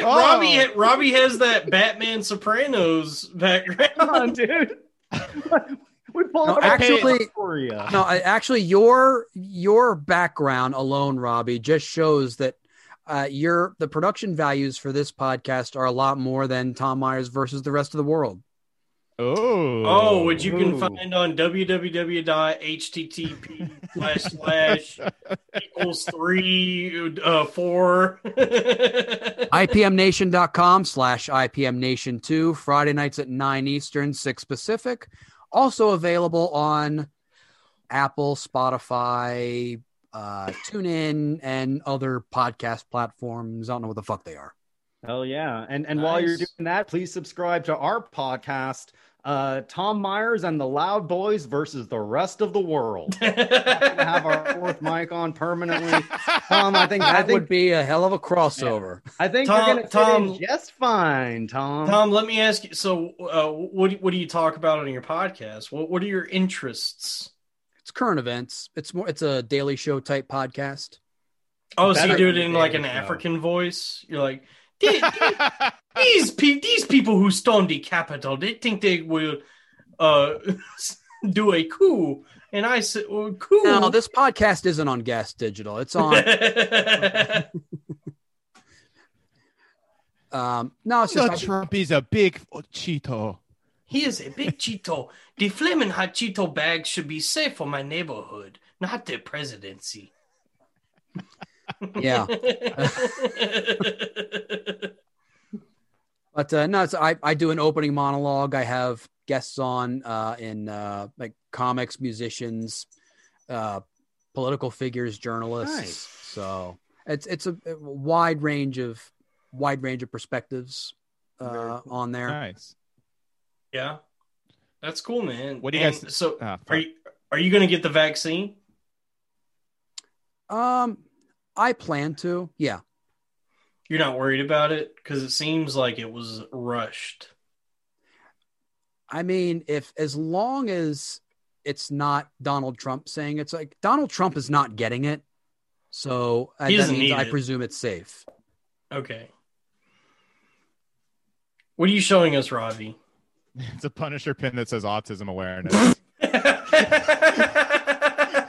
S1: Robbie ha- Robbie has that Batman Sopranos background.
S2: On, dude. we pulled
S4: No,
S2: up
S4: actually-
S2: page for you.
S4: No, I, actually, your your background alone, Robbie, just shows that uh, your the production values for this podcast are a lot more than Tom Myers versus the rest of the world.
S3: oh,
S1: Oh, which you can
S2: Ooh.
S1: find on www.http slash slash equals three uh four.
S4: IPMNation.com slash IPMNation2, Friday nights at 9 Eastern, 6 Pacific. Also available on Apple, Spotify, uh, TuneIn, and other podcast platforms. I don't know what the fuck they are.
S2: Hell yeah. And and while you're doing that, please subscribe to our podcast, uh, Tom Myers and the Loud Boys versus the rest of the world. Have our fourth mic on permanently. Tom, I think I
S4: That
S2: think
S4: would be a hell of a crossover.
S2: I think
S1: Tom-
S2: you're gonna fit
S1: Tom-
S2: in just fine, Tom.
S1: Tom, let me ask you. So, uh, what do- what do you talk about on your podcast? What what are your interests?
S4: It's current events. It's more. It's a daily show type podcast.
S1: Oh, so you
S2: Better
S1: do it in like an
S2: Show.
S1: African voice? You're like "These- these pe- these people who stormed the Capitol, they think they will uh do a coup, and I said, well, "Coup."
S4: No, this podcast isn't on Gas Digital. It's on. um, no, it's just.
S3: Trump is a big Cheeto.
S1: he is a big Cheeto. The flaming hot Cheeto bag should be safe for my neighborhood, not the presidency.
S4: Yeah. But uh, no, it's, I I do an opening monologue. I have guests on uh, in uh, like comics, musicians, uh, political figures, journalists.
S2: Nice.
S4: So it's it's a, a wide range of wide range of perspectives uh,
S2: cool.
S4: on there.
S3: Nice.
S1: yeah, that's cool, man.
S3: What do you
S1: And
S3: guys-
S1: So,
S3: Ah,
S1: are you are you going to get the vaccine?
S4: Um, I plan to. Yeah.
S1: You're not worried about it because it seems like it was rushed.
S4: I mean, if as long as it's not Donald Trump saying it's like Donald Trump is not getting it, so uh,
S1: He
S4: that means
S1: need
S4: I
S1: it.
S4: presume it's safe.
S1: Okay. What are you showing us, Robbie?
S3: It's a Punisher pin that says autism awareness.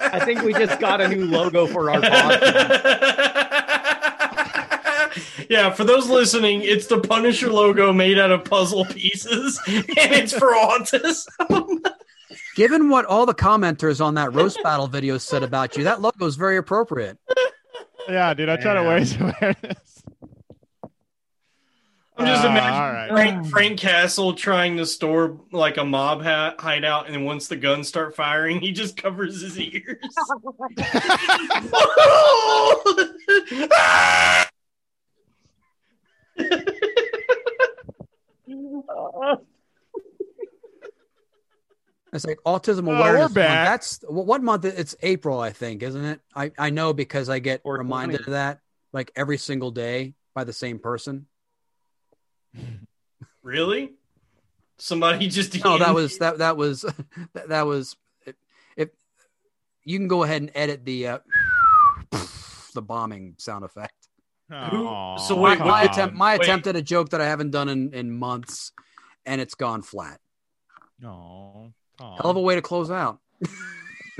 S2: I think we just got a new logo for our podcast.
S1: yeah, for those listening, it's the Punisher logo made out of puzzle pieces, and it's for autism.
S4: Given what all the commenters on that roast battle video said about you, that logo is very appropriate.
S3: yeah, dude, I try to
S2: Yeah.
S3: raise awareness.
S1: I'm just
S3: Ah,
S1: imagining
S3: all right.
S1: Frank, Frank Castle trying to store like a mob ha- hideout, and then once the guns start firing, he just covers his ears.
S4: It's like autism
S3: Oh,
S4: awareness. month. That's what what month? It's April, I think, isn't it? I I know because I get
S2: 420.
S4: reminded of that like every single day by the same person.
S1: really? Somebody just
S4: No, that was that that was that, that was if, if you can go ahead and edit the uh, the bombing sound effect.
S3: Aw,
S1: so
S4: My,
S1: wait,
S3: come
S4: my
S1: what-
S3: on.
S4: attempt my
S1: Wait.
S4: attempt at a joke that I haven't done in, in months, and it's gone flat.
S3: Aw, Tom.
S4: Hell of a way to close out.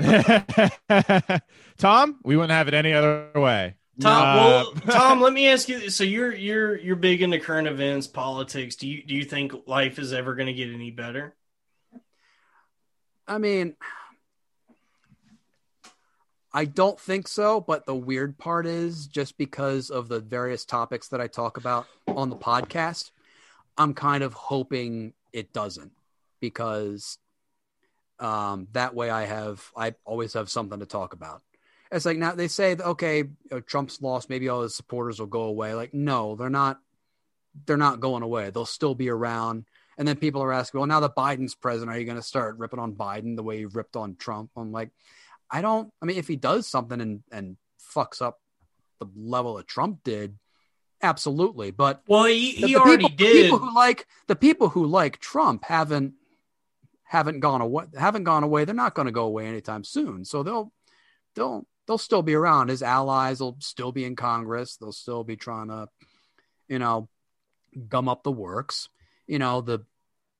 S3: Tom, we wouldn't have it any other way.
S1: Tom.
S3: Uh,
S1: well, Tom, let me ask you. So you're you're you're big into current events, politics. Do you do you think life is ever going to get any better?
S4: I mean, I don't think so. But the weird part is just because of the various topics that I talk about on the podcast, I'm kind of hoping it doesn't because um, that way I have I always have something to talk about. It's like now they say okay, Trump's lost, maybe all his supporters will go away. Like, no, they're not. They're not going away. They'll still be around. And then people are asking, well, now that Biden's president, are you going to start ripping on Biden the way you ripped on Trump? I'm like, I don't. I mean, if he does something and and fucks up the level that Trump did, absolutely. But
S1: Well, he,
S4: the, the
S1: already
S4: people,
S1: did.
S4: People who like the people who like Trump haven't haven't gone away. Haven't gone away. They're not going to go away anytime soon. So they'll they'll they'll still be around. His allies will still be in Congress. They'll still be trying to, you know, gum up the works. You know, the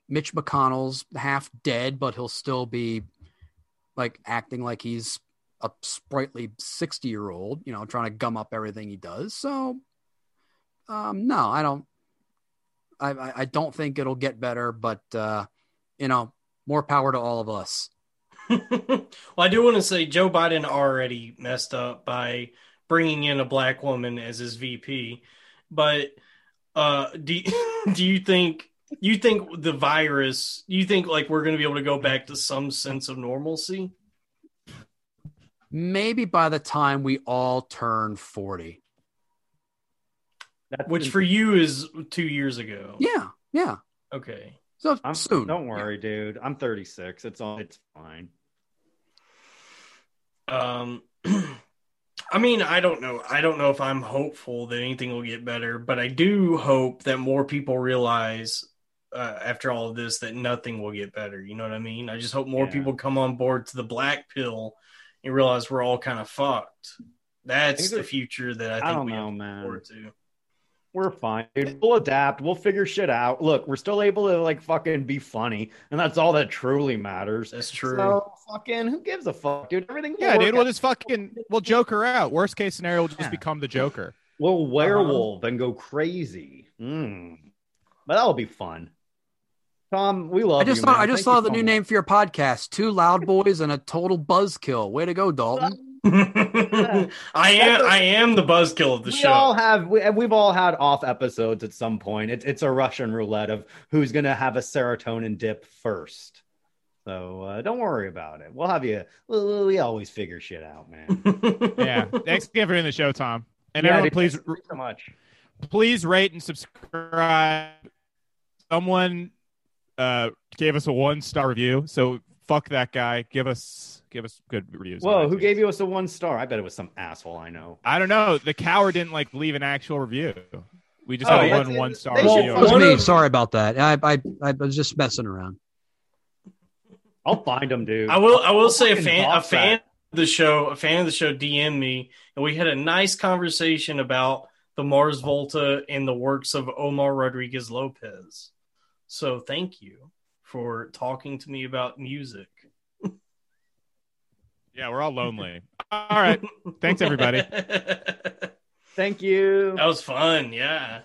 S4: Mitch McConnell's half dead, but he'll still be like acting like he's a sprightly 60 year old, you know, trying to gum up everything he does. So, um, no, I don't, I, I, don't think it'll get better, but, uh, you know, more power to all of us.
S1: well, I do want to say Joe Biden already messed up by bringing in a black woman as his VP, but uh, do do you think you think the virus? You think like we're going to be able to go back to some sense of normalcy?
S4: maybe by the time we all turn 40.
S2: That's
S1: Which for you is two years ago.
S4: Yeah, yeah.
S1: Okay.
S4: So
S2: I'm,
S4: soon.
S2: Don't worry, dude. I'm 36. It's all. It's fine.
S1: Um, I mean, I don't know. I don't know if I'm hopeful that anything will get better, but I do hope that more people realize uh, after all of this that nothing will get better. You know what I mean? I just hope more
S2: Yeah.
S1: people come on board to the black pill and realize we're all kind of fucked. That's the future that I think
S2: I don't
S1: we
S2: know,
S1: have
S2: man.
S1: forward to.
S2: We're fine, dude. We'll adapt. We'll figure shit out. Look, we're still able to like fucking be funny, and that's all that truly matters.
S1: That's true.
S2: So fucking, who gives a fuck, dude? Everything.
S3: Yeah,
S2: work
S3: dude. We'll
S2: out.
S3: just fucking we'll joke her out. Worst case scenario, we'll just
S2: Yeah.
S3: become the Joker.
S2: We'll werewolf and go crazy. Mm. But that'll be fun. Tom, we love
S4: I just
S2: you,
S4: saw
S2: man.
S4: I just
S2: Thank
S4: saw the
S2: so
S4: new
S2: much.
S4: name for your podcast. Two loud boys and a total buzzkill. Way to go, Dalton.
S1: I am. I am the buzzkill of the
S2: we
S1: show.
S2: all have we, we've all had off episodes at some point. It's it's a Russian roulette of who's gonna have a serotonin dip first. So uh, don't worry about it. We'll have you. We, we always figure shit out, man.
S3: Yeah. Thanks again for doing the show, Tom. And
S2: Yeah,
S3: everyone,
S2: dude,
S3: please
S2: thank so much.
S3: please rate and subscribe. Someone uh gave us a one star review, so fuck that guy. Give us give us good reviews. on
S2: Whoa, who gave you us a one star? I bet it was some asshole I know.
S3: I don't know. The coward didn't like leave an actual review. We just
S2: Oh,
S3: had one one star review.
S4: That was me. Sorry about that. I, I I was just messing around.
S2: I'll find him, dude.
S1: I will. I will
S2: I'll
S1: say a fan. A fan
S2: that.
S1: of the show. A fan of the show DM me, and we had a nice conversation about the Mars Volta and the works of Omar Rodriguez Lopez. So thank you for talking to me about music.
S3: Yeah, we're all lonely. All right. Thanks, everybody.
S2: Thank you.
S1: That was fun. Yeah.